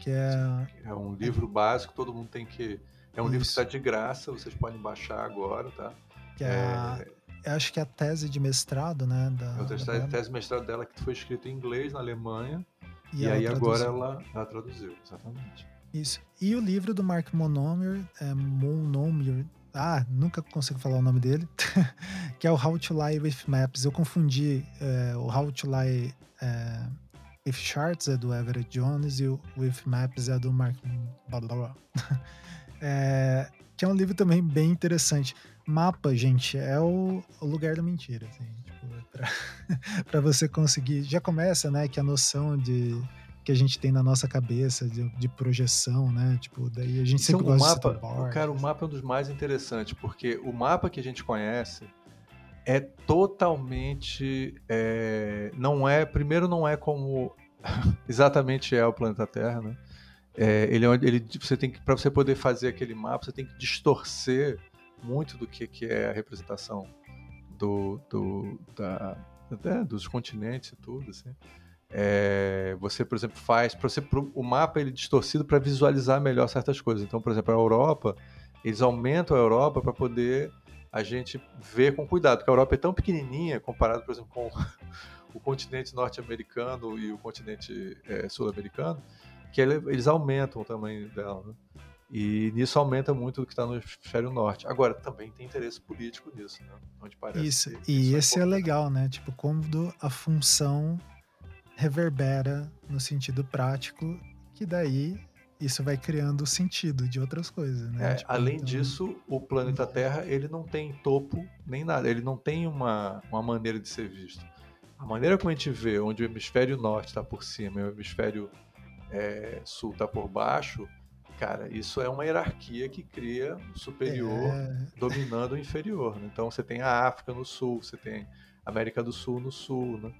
que é é um livro básico, todo mundo tem que é um Isso. livro que está de graça, vocês podem baixar agora, tá? Que é, é... acho que é a tese de mestrado, né? Da, é a da tese de mestrado dela que foi escrita em inglês na Alemanha e, e aí traduziu. agora ela, ela traduziu, exatamente. Isso. E o livro do Mark Monomier, é Monomier, ah, nunca consigo falar o nome dele, que é o How to Lie with Maps. Eu confundi é, o How to Lie é, with Charts é do Everett Jones e o With Maps é do Mark. Blá, blá, blá. é, que é um livro também bem interessante. Mapa, gente, é o, o lugar da mentira. Assim, tipo, é para você conseguir. Já começa, né, que a noção de que a gente tem na nossa cabeça de, de projeção, né? Tipo, daí a gente sempre gosta mapa, de Cara, o mapa é um dos mais interessantes, porque o mapa que a gente conhece é totalmente. É, não é. Primeiro, não é como exatamente é o planeta Terra, né? É, ele, é ele, você tem que para você poder fazer aquele mapa, você tem que distorcer muito do que, que é a representação do, do da, dos continentes e tudo, assim. É, você, por exemplo, faz para você pro, o mapa ele é distorcido para visualizar melhor certas coisas. Então, por exemplo, a Europa, eles aumentam a Europa para poder a gente ver com cuidado, porque a Europa é tão pequenininha comparado, por exemplo, com o continente norte-americano e o continente é, sul-americano, que ele, eles aumentam o tamanho dela. Né? E nisso aumenta muito o que está no hemisfério norte. Agora, também tem interesse político nisso, né? Onde parece isso, e isso é esse é, é legal, né? Tipo, como a função reverbera no sentido prático, que daí isso vai criando sentido de outras coisas, né? É, tipo, além então... disso, o planeta Terra ele não tem topo nem nada, ele não tem uma, uma maneira de ser visto. A maneira como a gente vê, onde o hemisfério norte está por cima e o hemisfério é, sul está por baixo, cara, isso é uma hierarquia que cria o superior é... dominando o inferior. Né? Então você tem a África no sul, você tem a América do Sul no sul, né?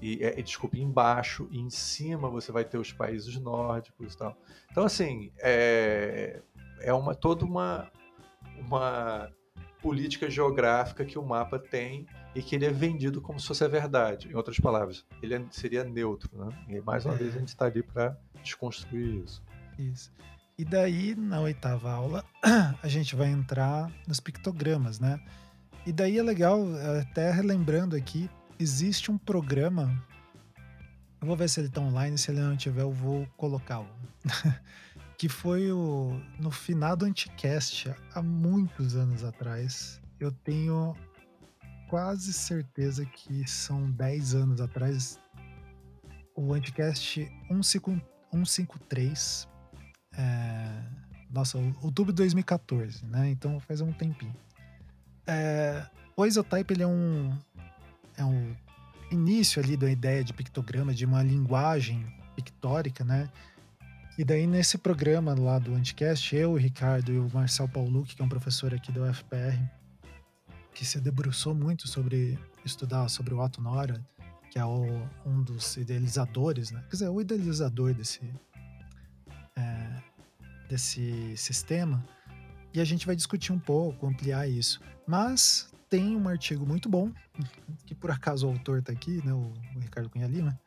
E é, desculpa, embaixo e em cima você vai ter os países nórdicos e tal. Então, assim, é, é uma, toda uma, uma política geográfica que o mapa tem e que ele é vendido como se fosse a verdade. Em outras palavras, ele é, seria neutro, né? E mais uma é. vez a gente está ali para desconstruir isso. Isso. E daí, na oitava aula, a gente vai entrar nos pictogramas, né? E daí é legal, até relembrando aqui, existe um programa. Eu vou ver se ele está online, se ele não tiver, eu vou colocá-lo. que foi o no finado Anticast, há muitos anos atrás. Eu tenho quase certeza que são 10 anos atrás. O Anticast 153. É, nossa, outubro de 2014, né? Então faz um tempinho. É, o Isotype ele é um, é um início ali da ideia de pictograma, de uma linguagem pictórica, né? E daí nesse programa lá do Anticast, eu, o Ricardo e o Marcel Paulucci, que é um professor aqui da UFPR, que se debruçou muito sobre estudar sobre o Otto Nora, que é o, um dos idealizadores, né? Quer dizer, o idealizador desse, é, desse sistema. E a gente vai discutir um pouco, ampliar isso. Mas tem um artigo muito bom, que por acaso o autor está aqui, né, o, o, Ricardo Cunha Lima,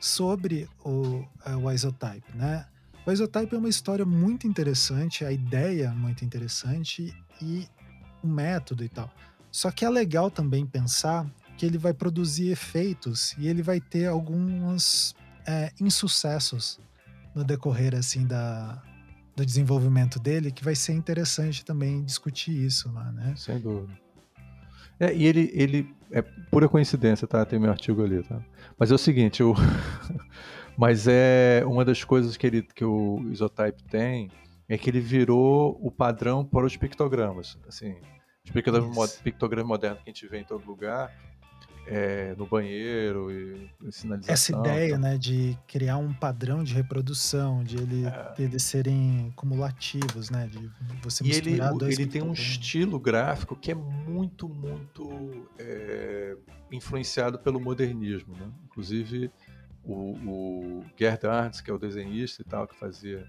sobre o, é, o Isotype, né? O Isotype é uma história muito interessante, a ideia é muito interessante e o método e tal. Só que é legal também pensar que ele vai produzir efeitos e ele vai ter alguns é, insucessos no decorrer assim da, do desenvolvimento dele, que vai ser interessante também discutir isso lá, né? Sem dúvida. É, e ele, ele é pura coincidência, tá? Tem meu artigo ali, tá? Mas é o seguinte, o mas é uma das coisas que ele que o Isotype tem é que ele virou o padrão para os pictogramas, assim, os pictogramas, pictogramas modernos que a gente vê em todo lugar, é, no banheiro e, sinalização. Essa ideia, tá. né, de criar um padrão de reprodução, de, ele, é. de eles serem cumulativos, né, de você e ele, ele tem um estilo gráfico que é muito, muito é, influenciado pelo modernismo, né? Inclusive o, o Gerd Arndt, que é o desenhista e tal, que fazia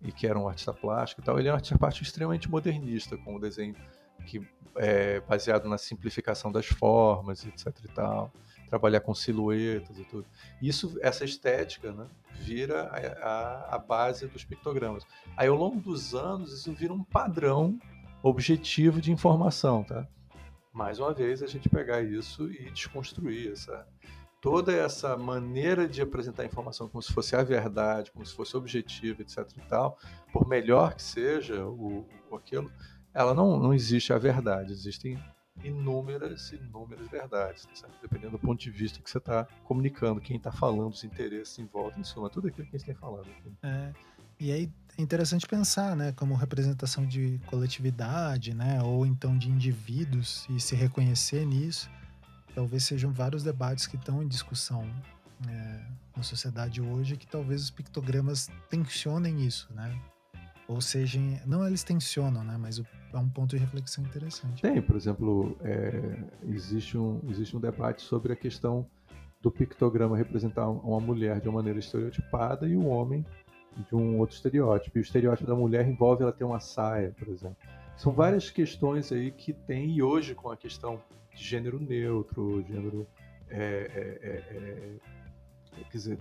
e que era um artista plástico e tal, ele é um artista plástico extremamente modernista, com o desenho que é baseado na simplificação das formas, etc e tal. trabalhar com silhuetas e tudo. Isso, essa estética, né, vira a, a, a base dos pictogramas. Aí, ao longo dos anos, isso vira um padrão objetivo de informação, tá? Mais uma vez, a gente pegar isso e desconstruir essa, toda essa maneira de apresentar a informação como se fosse a verdade, como se fosse objetivo, etc. e tal, por melhor que seja o, o aquilo, ela não, não existe a verdade, existem inúmeras, inúmeras verdades, tá dependendo do ponto de vista que você está comunicando, quem está falando, os interesses em volta, em suma, tudo aquilo que a gente tem falado. É, e aí é interessante pensar, né, como representação de coletividade, né, ou então de indivíduos e se reconhecer nisso talvez sejam vários debates que estão em discussão é, na sociedade hoje que talvez os pictogramas tensionem isso, né? Ou seja, não eles tensionam, né? Mas é um ponto de reflexão interessante. Tem, por exemplo, é, existe, um, existe um debate sobre a questão do pictograma representar uma mulher de uma maneira estereotipada e o homem de um outro estereótipo. E o estereótipo da mulher envolve ela ter uma saia, por exemplo. São várias questões aí que tem, e hoje com a questão de gênero neutro, gênero. É, é, é, é, quer dizer,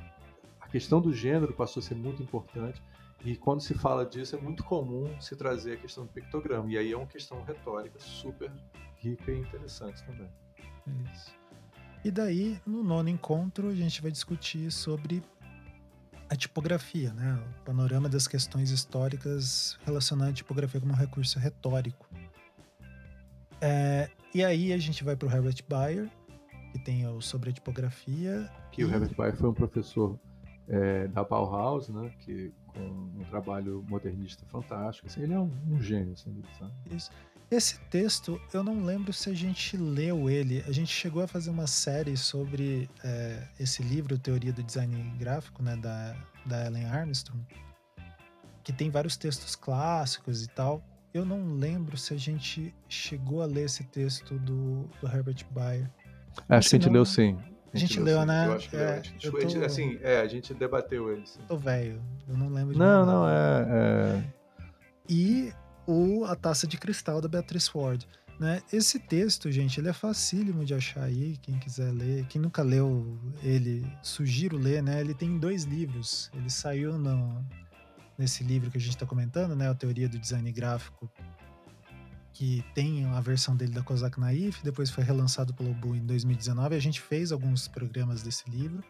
a questão do gênero passou a ser muito importante. E quando se fala disso, é muito comum se trazer a questão do pictograma. E aí é uma questão retórica super rica e interessante também. Isso. E daí, no nono encontro, a gente vai discutir sobre a tipografia, né? o panorama das questões históricas relacionando a tipografia como um recurso retórico. É, e aí a gente vai para o Herbert Bayer, que tem o sobre a tipografia. Que e... o Herbert Bayer foi um professor é, da Bauhaus, né? Que com um trabalho modernista fantástico. Assim, ele é um, um gênio, assim, sabe? Isso. Esse texto, eu não lembro se a gente leu ele. A gente chegou a fazer uma série sobre é, esse livro, Teoria do Design Gráfico, né, da, da Ellen Armstrong, que tem vários textos clássicos e tal. Eu não lembro se a gente chegou a ler esse texto do, do Herbert Bayer. A gente leu sim. A gente, leu, né? Eu acho que é, eu tô... assim, é, a gente debateu ele. Sim. Tô velho, eu não lembro de Não, não, é, é, E o A Taça de Cristal da Beatrice Ward. Né? Esse texto, gente, ele é facílimo de achar aí, quem quiser ler. Quem nunca leu ele, sugiro ler, né? Ele tem dois livros. Ele saiu no, nesse livro que a gente está comentando, né, a teoria do design gráfico, que tem a versão dele da Kozak Naif, depois foi relançado pelo Bu em 2019. A gente fez alguns programas desse livro,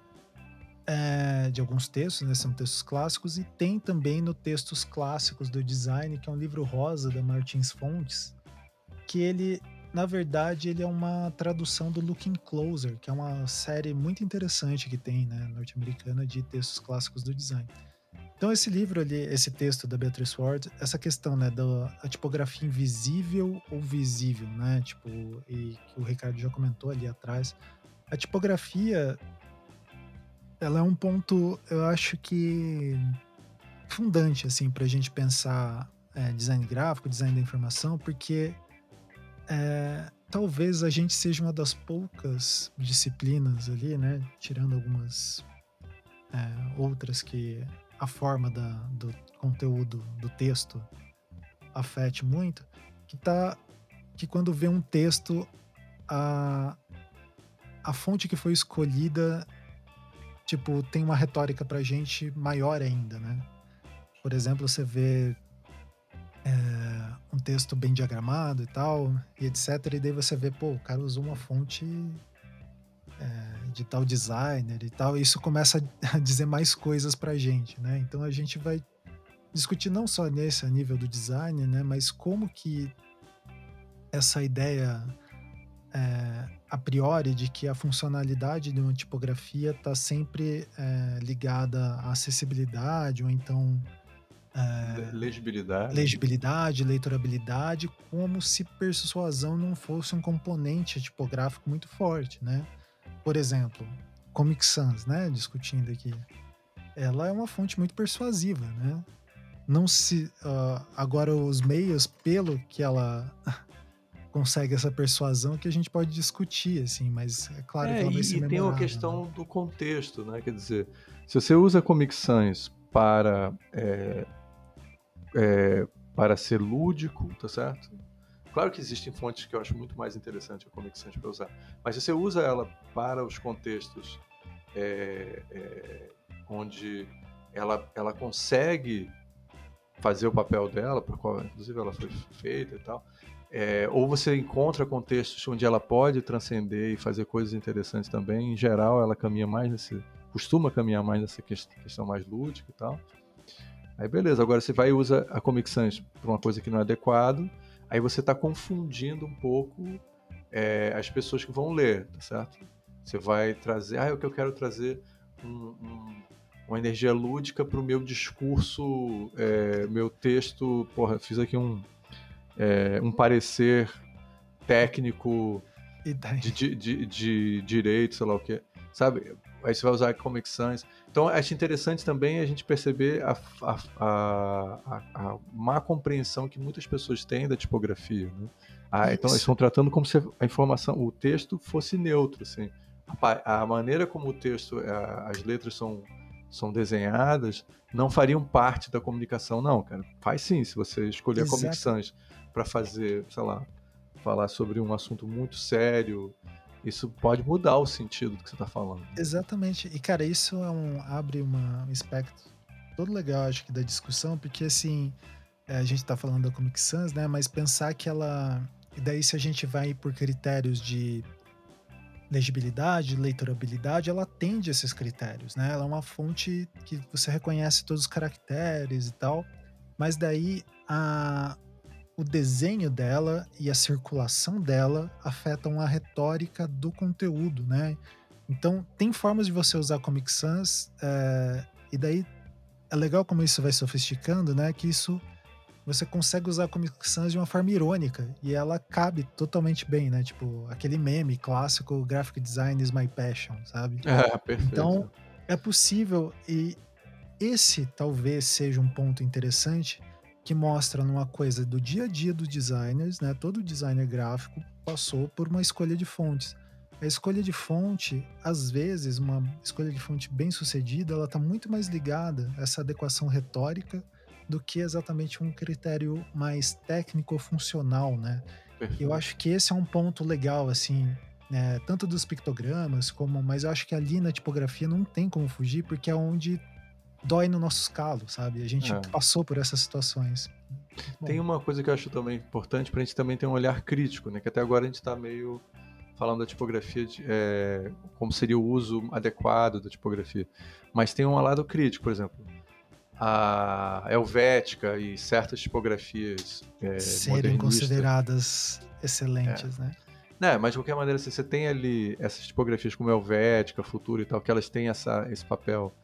é, de alguns textos, né, são textos clássicos, e tem também no Textos Clássicos do Design, que é um livro rosa da Martins Fontes, que ele, na verdade, ele é uma tradução do Looking Closer, que é uma série muito interessante que tem, né, norte-americana, de textos clássicos do design. Então esse livro ali, esse texto da Beatrice Ward, essa questão, né, da tipografia invisível ou visível, né, tipo, e que o Ricardo já comentou ali atrás. A tipografia, ela é um ponto, eu acho que fundante, assim, para a gente pensar é, design gráfico, design da informação, porque é, talvez a gente seja uma das poucas disciplinas ali, né, tirando algumas é, outras que a forma da, do conteúdo do texto afete muito, que tá que quando vê um texto a a fonte que foi escolhida tipo tem uma retórica pra gente maior ainda, né? Por exemplo, você vê é, um texto bem diagramado e tal, e etc. E daí você vê, pô, o cara usou uma fonte é, de tal designer e tal, isso começa a dizer mais coisas pra gente, né? Então a gente vai discutir não só nesse a nível do design, né, mas como que essa ideia é, a priori de que a funcionalidade de uma tipografia está sempre é, ligada à acessibilidade ou então é, legibilidade. legibilidade, leitorabilidade, como se persuasão não fosse um componente tipográfico muito forte, né? Por exemplo, Comic Sans, né, discutindo aqui, ela é uma fonte muito persuasiva, né? Não se uh, agora os meios pelo que ela consegue essa persuasão que a gente pode discutir, assim, mas é claro é, que ela vai e, ser E tem uma questão né? do contexto, né? Quer dizer, se você usa Comic Sans para é, é, para ser lúdico, tá certo? Claro que existem fontes que eu acho muito mais interessante a Comic para usar, mas se você usa ela para os contextos é, é, onde ela, ela consegue fazer o papel dela, para qual inclusive ela foi feita e tal, é, ou você encontra contextos onde ela pode transcender e fazer coisas interessantes também. Em geral, ela caminha mais nesse, costuma caminhar mais nessa questão mais lúdica e tal. Aí beleza, agora você vai e usa a Comic Sans para uma coisa que não é adequado, aí você está confundindo um pouco é, as pessoas que vão ler, tá certo? Você vai trazer, ah, é o que eu quero trazer um, um, uma energia lúdica para o meu discurso, é, meu texto, porra, fiz aqui um, é, um parecer técnico de, de, de, de, direito, sei lá o que, sabe? Aí você vai usar Comic Sans. Então, acho interessante também a gente perceber a, a, a, a má compreensão que muitas pessoas têm da tipografia. Né? Ah, então, eles estão tratando como se a informação, o texto fosse neutro. Assim. A, a maneira como o texto, a, as letras são, são desenhadas, não fariam parte da comunicação, não, cara. Faz sim, se você escolher Exato. a Comic Sans para fazer, sei lá, falar sobre um assunto muito sério, isso pode mudar o sentido do que você está falando. Exatamente. E, cara, isso é um, abre uma, um espectro todo legal, acho que, da discussão, porque, assim, é, a gente está falando da Comic Sans, né? Mas pensar que ela. E daí, se a gente vai por critérios de legibilidade, leitorabilidade, ela atende esses critérios, né? Ela é uma fonte que você reconhece todos os caracteres e tal, mas daí a, o desenho dela e a circulação dela afetam a retórica do conteúdo, né? Então, tem formas de você usar Comic Sans, é, e daí é legal como isso vai sofisticando, né? Que isso você consegue usar Comic Sans de uma forma irônica e ela cabe totalmente bem, né? Tipo, aquele meme clássico, graphic design is my passion, sabe? É, perfeito. Então, é possível e esse talvez seja um ponto interessante que mostra numa coisa do dia a dia dos designers, né? Todo designer gráfico passou por uma escolha de fontes. A escolha de fonte, às vezes, uma escolha de fonte bem sucedida, ela está muito mais ligada a essa adequação retórica do que exatamente um critério mais técnico-funcional, né? Perfeito. Eu acho que esse é um ponto legal, assim, né? tanto dos pictogramas como, mas eu acho que ali na tipografia não tem como fugir, porque é onde dói no nosso calo, sabe? A gente é. passou por essas situações. Bom. Tem uma coisa que eu acho também importante para a gente também ter um olhar crítico, né? Que até agora a gente está meio falando da tipografia, de, é, como seria o uso adequado da tipografia. Mas tem um lado crítico, por exemplo. A Helvética e certas tipografias é, serem consideradas excelentes, é. né? Não, mas de qualquer maneira, assim, você tem ali essas tipografias como Helvética, Futura e tal, que elas têm essa, esse papel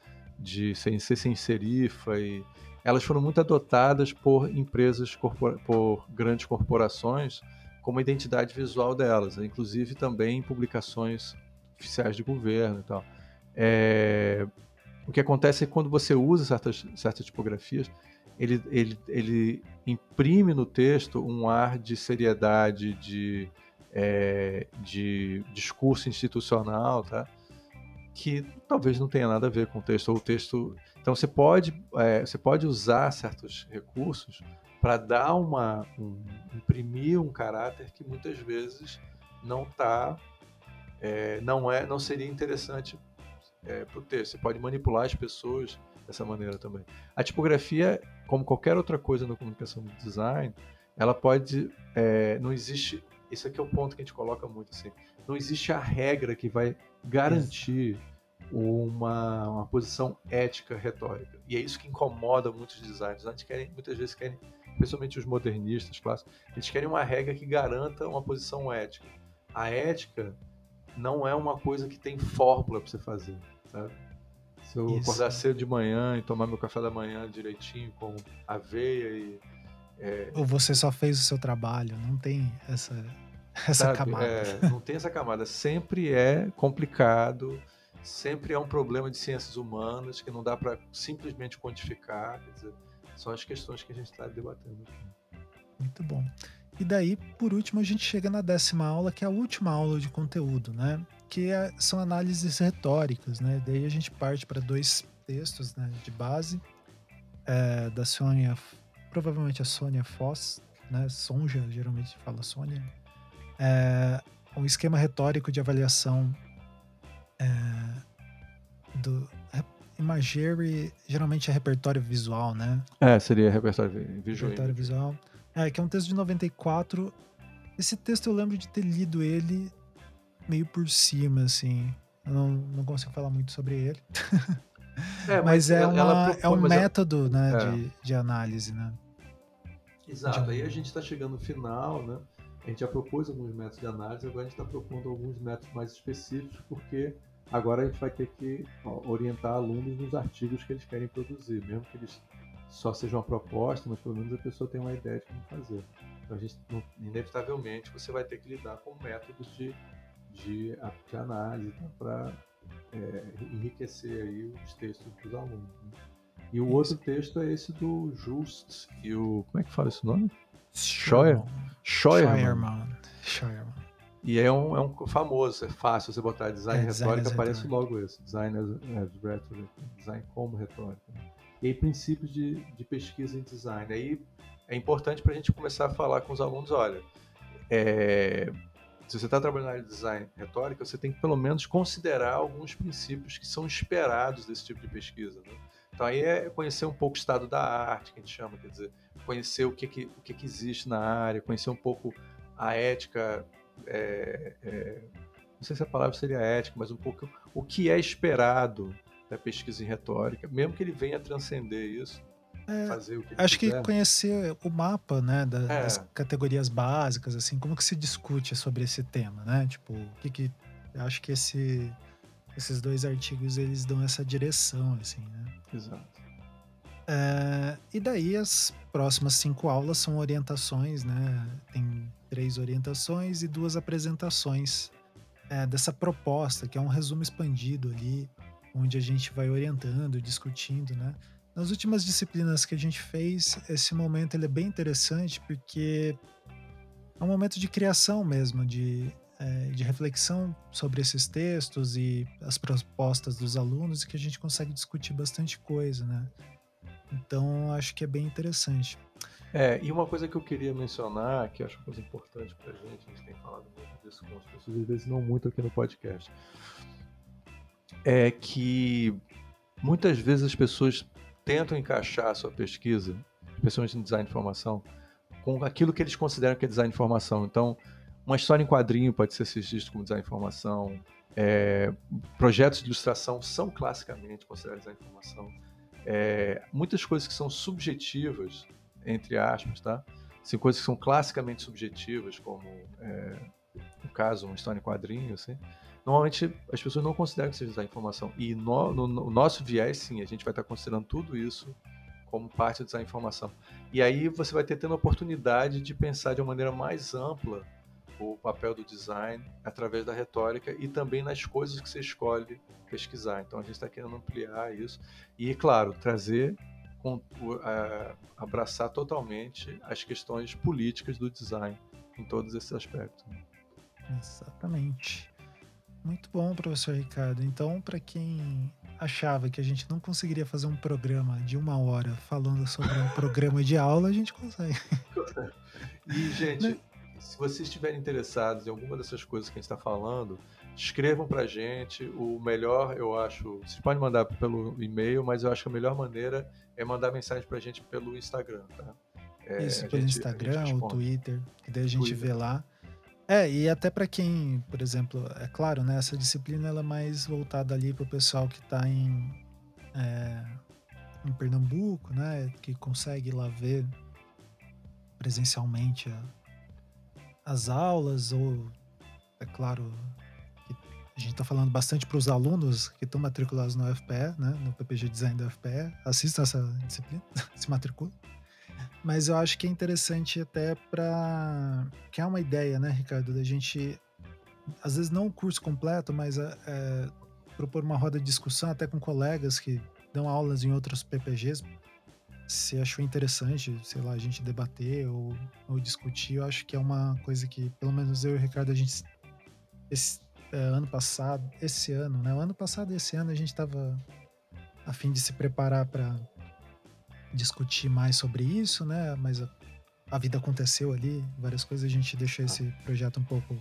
de ser, sem serifa e elas foram muito adotadas por empresas, por grandes corporações como identidade visual delas, né? inclusive também em publicações oficiais de governo e tal. É... O que acontece é que quando você usa certas, certas tipografias, ele, ele, ele imprime no texto um ar de seriedade, de, é, de discurso institucional, tá? Que talvez não tenha nada a ver com o texto, ou o texto. Então você pode, é, você pode usar certos recursos para dar uma. Um, imprimir um caráter que muitas vezes não está. É, não, é, não seria interessante é, para o texto. Você pode manipular as pessoas dessa maneira também. A tipografia, como qualquer outra coisa na comunicação do design, ela pode. É, não existe. Esse aqui é o ponto que a gente coloca muito assim. Não existe a regra que vai garantir uma, uma posição ética retórica. E é isso que incomoda muitos designers. Eles querem, muitas vezes querem, principalmente os modernistas clássicos, eles querem uma regra que garanta uma posição ética. A ética não é uma coisa que tem fórmula para você fazer, sabe? Se eu isso. acordar cedo de manhã e tomar meu café da manhã direitinho com aveia e é... Ou você só fez o seu trabalho, não tem essa essa Sabe, camada. É, não tem essa camada. Sempre é complicado, sempre é um problema de ciências humanas que não dá para simplesmente quantificar. Quer dizer, são as questões que a gente está debatendo aqui. Muito bom. E daí, por último, a gente chega na décima aula, que é a última aula de conteúdo, né? Que é, são análises retóricas, né? Daí a gente parte para dois textos né, de base é, da Sônia, provavelmente a Sônia Foss, né? Sonja, geralmente fala Sônia. É um esquema retórico de avaliação é, do Imagery geralmente é repertório visual, né? É, seria repertório visual. Repertório visual. É, que é um texto de 94. Esse texto eu lembro de ter lido ele meio por cima, assim. Eu não, não consigo falar muito sobre ele. É, mas, mas, é, uma, ela propõe, é um método né, é. de, de análise, né? Exato. Aí a gente está chegando no final, né? A gente já propôs alguns métodos de análise, agora a gente está propondo alguns métodos mais específicos, porque agora a gente vai ter que orientar alunos nos artigos que eles querem produzir, mesmo que eles só sejam uma proposta, mas pelo menos a pessoa tem uma ideia de como fazer. Então a gente, inevitavelmente, você vai ter que lidar com métodos de de, de análise então, para é, enriquecer aí os textos dos alunos. Né? E o outro texto é esse do Just e o. Como é que fala esse nome? Scheuer? Scheuermann. Scheuermann. E é um, é um famoso, é fácil você botar design é, retórica, aparece logo esse. Design as, as rhetoric, design como retórica. E aí, princípios de, de pesquisa em design. Aí é importante para a gente começar a falar com os alunos: olha, é, se você está trabalhando na área de design retórica, você tem que pelo menos considerar alguns princípios que são esperados desse tipo de pesquisa. Né? Então aí é conhecer um pouco o estado da arte, que a gente chama, quer dizer, conhecer o que, que, o que, que existe na área, conhecer um pouco a ética, é, é, não sei se a palavra seria ética, mas um pouco o que é esperado da pesquisa em retórica, mesmo que ele venha a transcender isso. É, fazer o que acho quiser. que conhecer o mapa, né, das, é. das, categorias básicas, assim, como que se discute sobre esse tema, né? Tipo, o que que acho que esse, esses dois artigos eles dão essa direção, assim, né? Exato. É, e daí as próximas cinco aulas são orientações, né? Tem três orientações e duas apresentações é, dessa proposta, que é um resumo expandido ali, onde a gente vai orientando, discutindo, né? Nas últimas disciplinas que a gente fez, esse momento ele é bem interessante porque é um momento de criação mesmo, de, é, de reflexão sobre esses textos e as propostas dos alunos e que a gente consegue discutir bastante coisa, né? Então, acho que é bem interessante. É, e uma coisa que eu queria mencionar, que acho uma coisa importante pra gente, a gente tem falado muito disso com as pessoas, às vezes não muito aqui no podcast, é que muitas vezes as pessoas tentam encaixar a sua pesquisa, especialmente no design de informação, com aquilo que eles consideram que é design de informação. Então, uma história em quadrinho pode ser visto como design de informação, é, projetos de ilustração são classicamente considerados design de informação. É, muitas coisas que são subjetivas, entre aspas, tá? Assim, coisas que são classicamente subjetivas, como, é, no caso, uma história em quadrinho, assim, normalmente as pessoas não consideram que seja a informação. E no, no, no, nosso viés, sim, a gente vai estar considerando tudo isso como parte da informação. E aí você vai ter tendo a oportunidade de pensar de uma maneira mais ampla o papel do design através da retórica e também nas coisas que você escolhe pesquisar. Então a gente está querendo ampliar isso e, claro, trazer, com, abraçar totalmente as questões políticas do design em todos esses aspectos. Exatamente. Muito bom, professor Ricardo. Então, para quem achava que a gente não conseguiria fazer um programa de uma hora falando sobre um programa de aula, a gente consegue. E, gente, né? Se vocês estiverem interessados em alguma dessas coisas que a gente está falando, escrevam para a gente. O melhor, eu acho, vocês podem mandar pelo e-mail, mas eu acho que a melhor maneira é mandar mensagem para a gente pelo Instagram, tá? É, Isso, pelo gente, Instagram ou Twitter, que daí a gente Twitter. vê lá. É, e até para quem, por exemplo, é claro, né, essa disciplina ela é mais voltada ali para o pessoal que está em, é, em Pernambuco, né, que consegue lá ver presencialmente a, as aulas, ou, é claro, a gente está falando bastante para os alunos que estão matriculados no UFPE, né, no PPG Design da UFPE, assistam essa disciplina, se matriculem. Mas eu acho que é interessante até para que é uma ideia, né, Ricardo, da gente às vezes não o curso completo, mas é, é, propor uma roda de discussão até com colegas que dão aulas em outros PPGs. Se achou interessante, sei lá, a gente debater ou, ou discutir, eu acho que é uma coisa que, pelo menos eu e o Ricardo, a gente. Esse, é, ano passado, esse ano, né? O ano passado e esse ano a gente estava a fim de se preparar para discutir mais sobre isso, né? Mas a vida aconteceu ali, várias coisas, a gente deixou esse projeto um pouco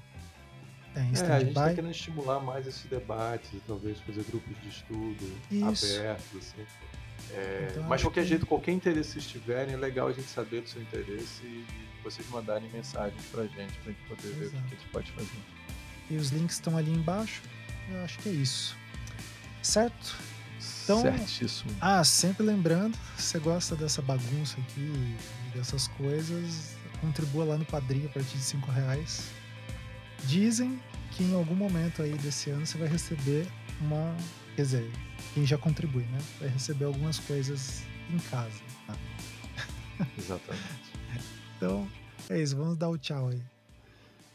é, em é, a gente está querendo estimular mais esses debates, talvez fazer grupos de estudo Isso. abertos, assim. É, então, mas de qualquer que... jeito, qualquer interesse que tiverem, é legal a gente saber do seu interesse e vocês mandarem mensagens pra gente, pra gente poder Exato. ver o que a gente pode fazer. E os links estão ali embaixo. Eu acho que é isso. Certo? Então, Certíssimo. Ah, sempre lembrando, se você gosta dessa bagunça aqui, dessas coisas, contribua lá no Padrinho a partir de 5 reais. Dizem que em algum momento aí desse ano você vai receber uma. Quer dizer, quem já contribui, né? Vai receber algumas coisas em casa. Tá? Exatamente. então, é isso. Vamos dar o tchau aí.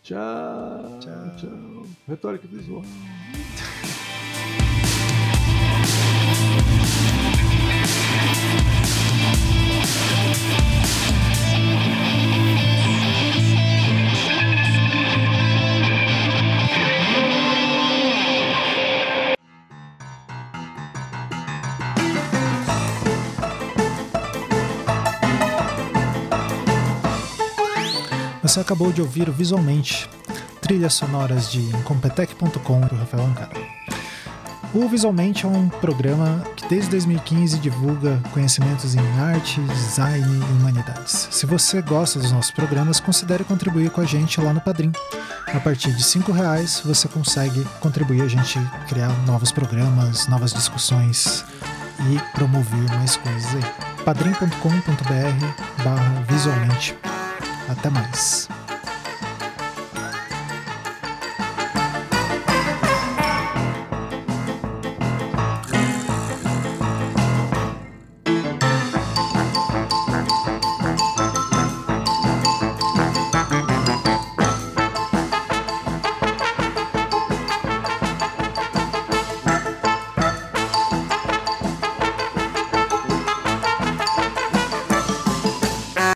Tchau. Tchau. tchau. Retórica visual. Você acabou de ouvir Visualmente, trilhas sonoras de Incompetech.com do Rafael Ancara. O Visualmente é um programa que desde 2015 divulga conhecimentos em arte, design e humanidades. Se você gosta dos nossos programas, considere contribuir com a gente lá no Padrim. A partir de R$ reais você consegue contribuir a gente criar novos programas, novas discussões e promover mais coisas aí. padrim.com.br barra visualmente até mais.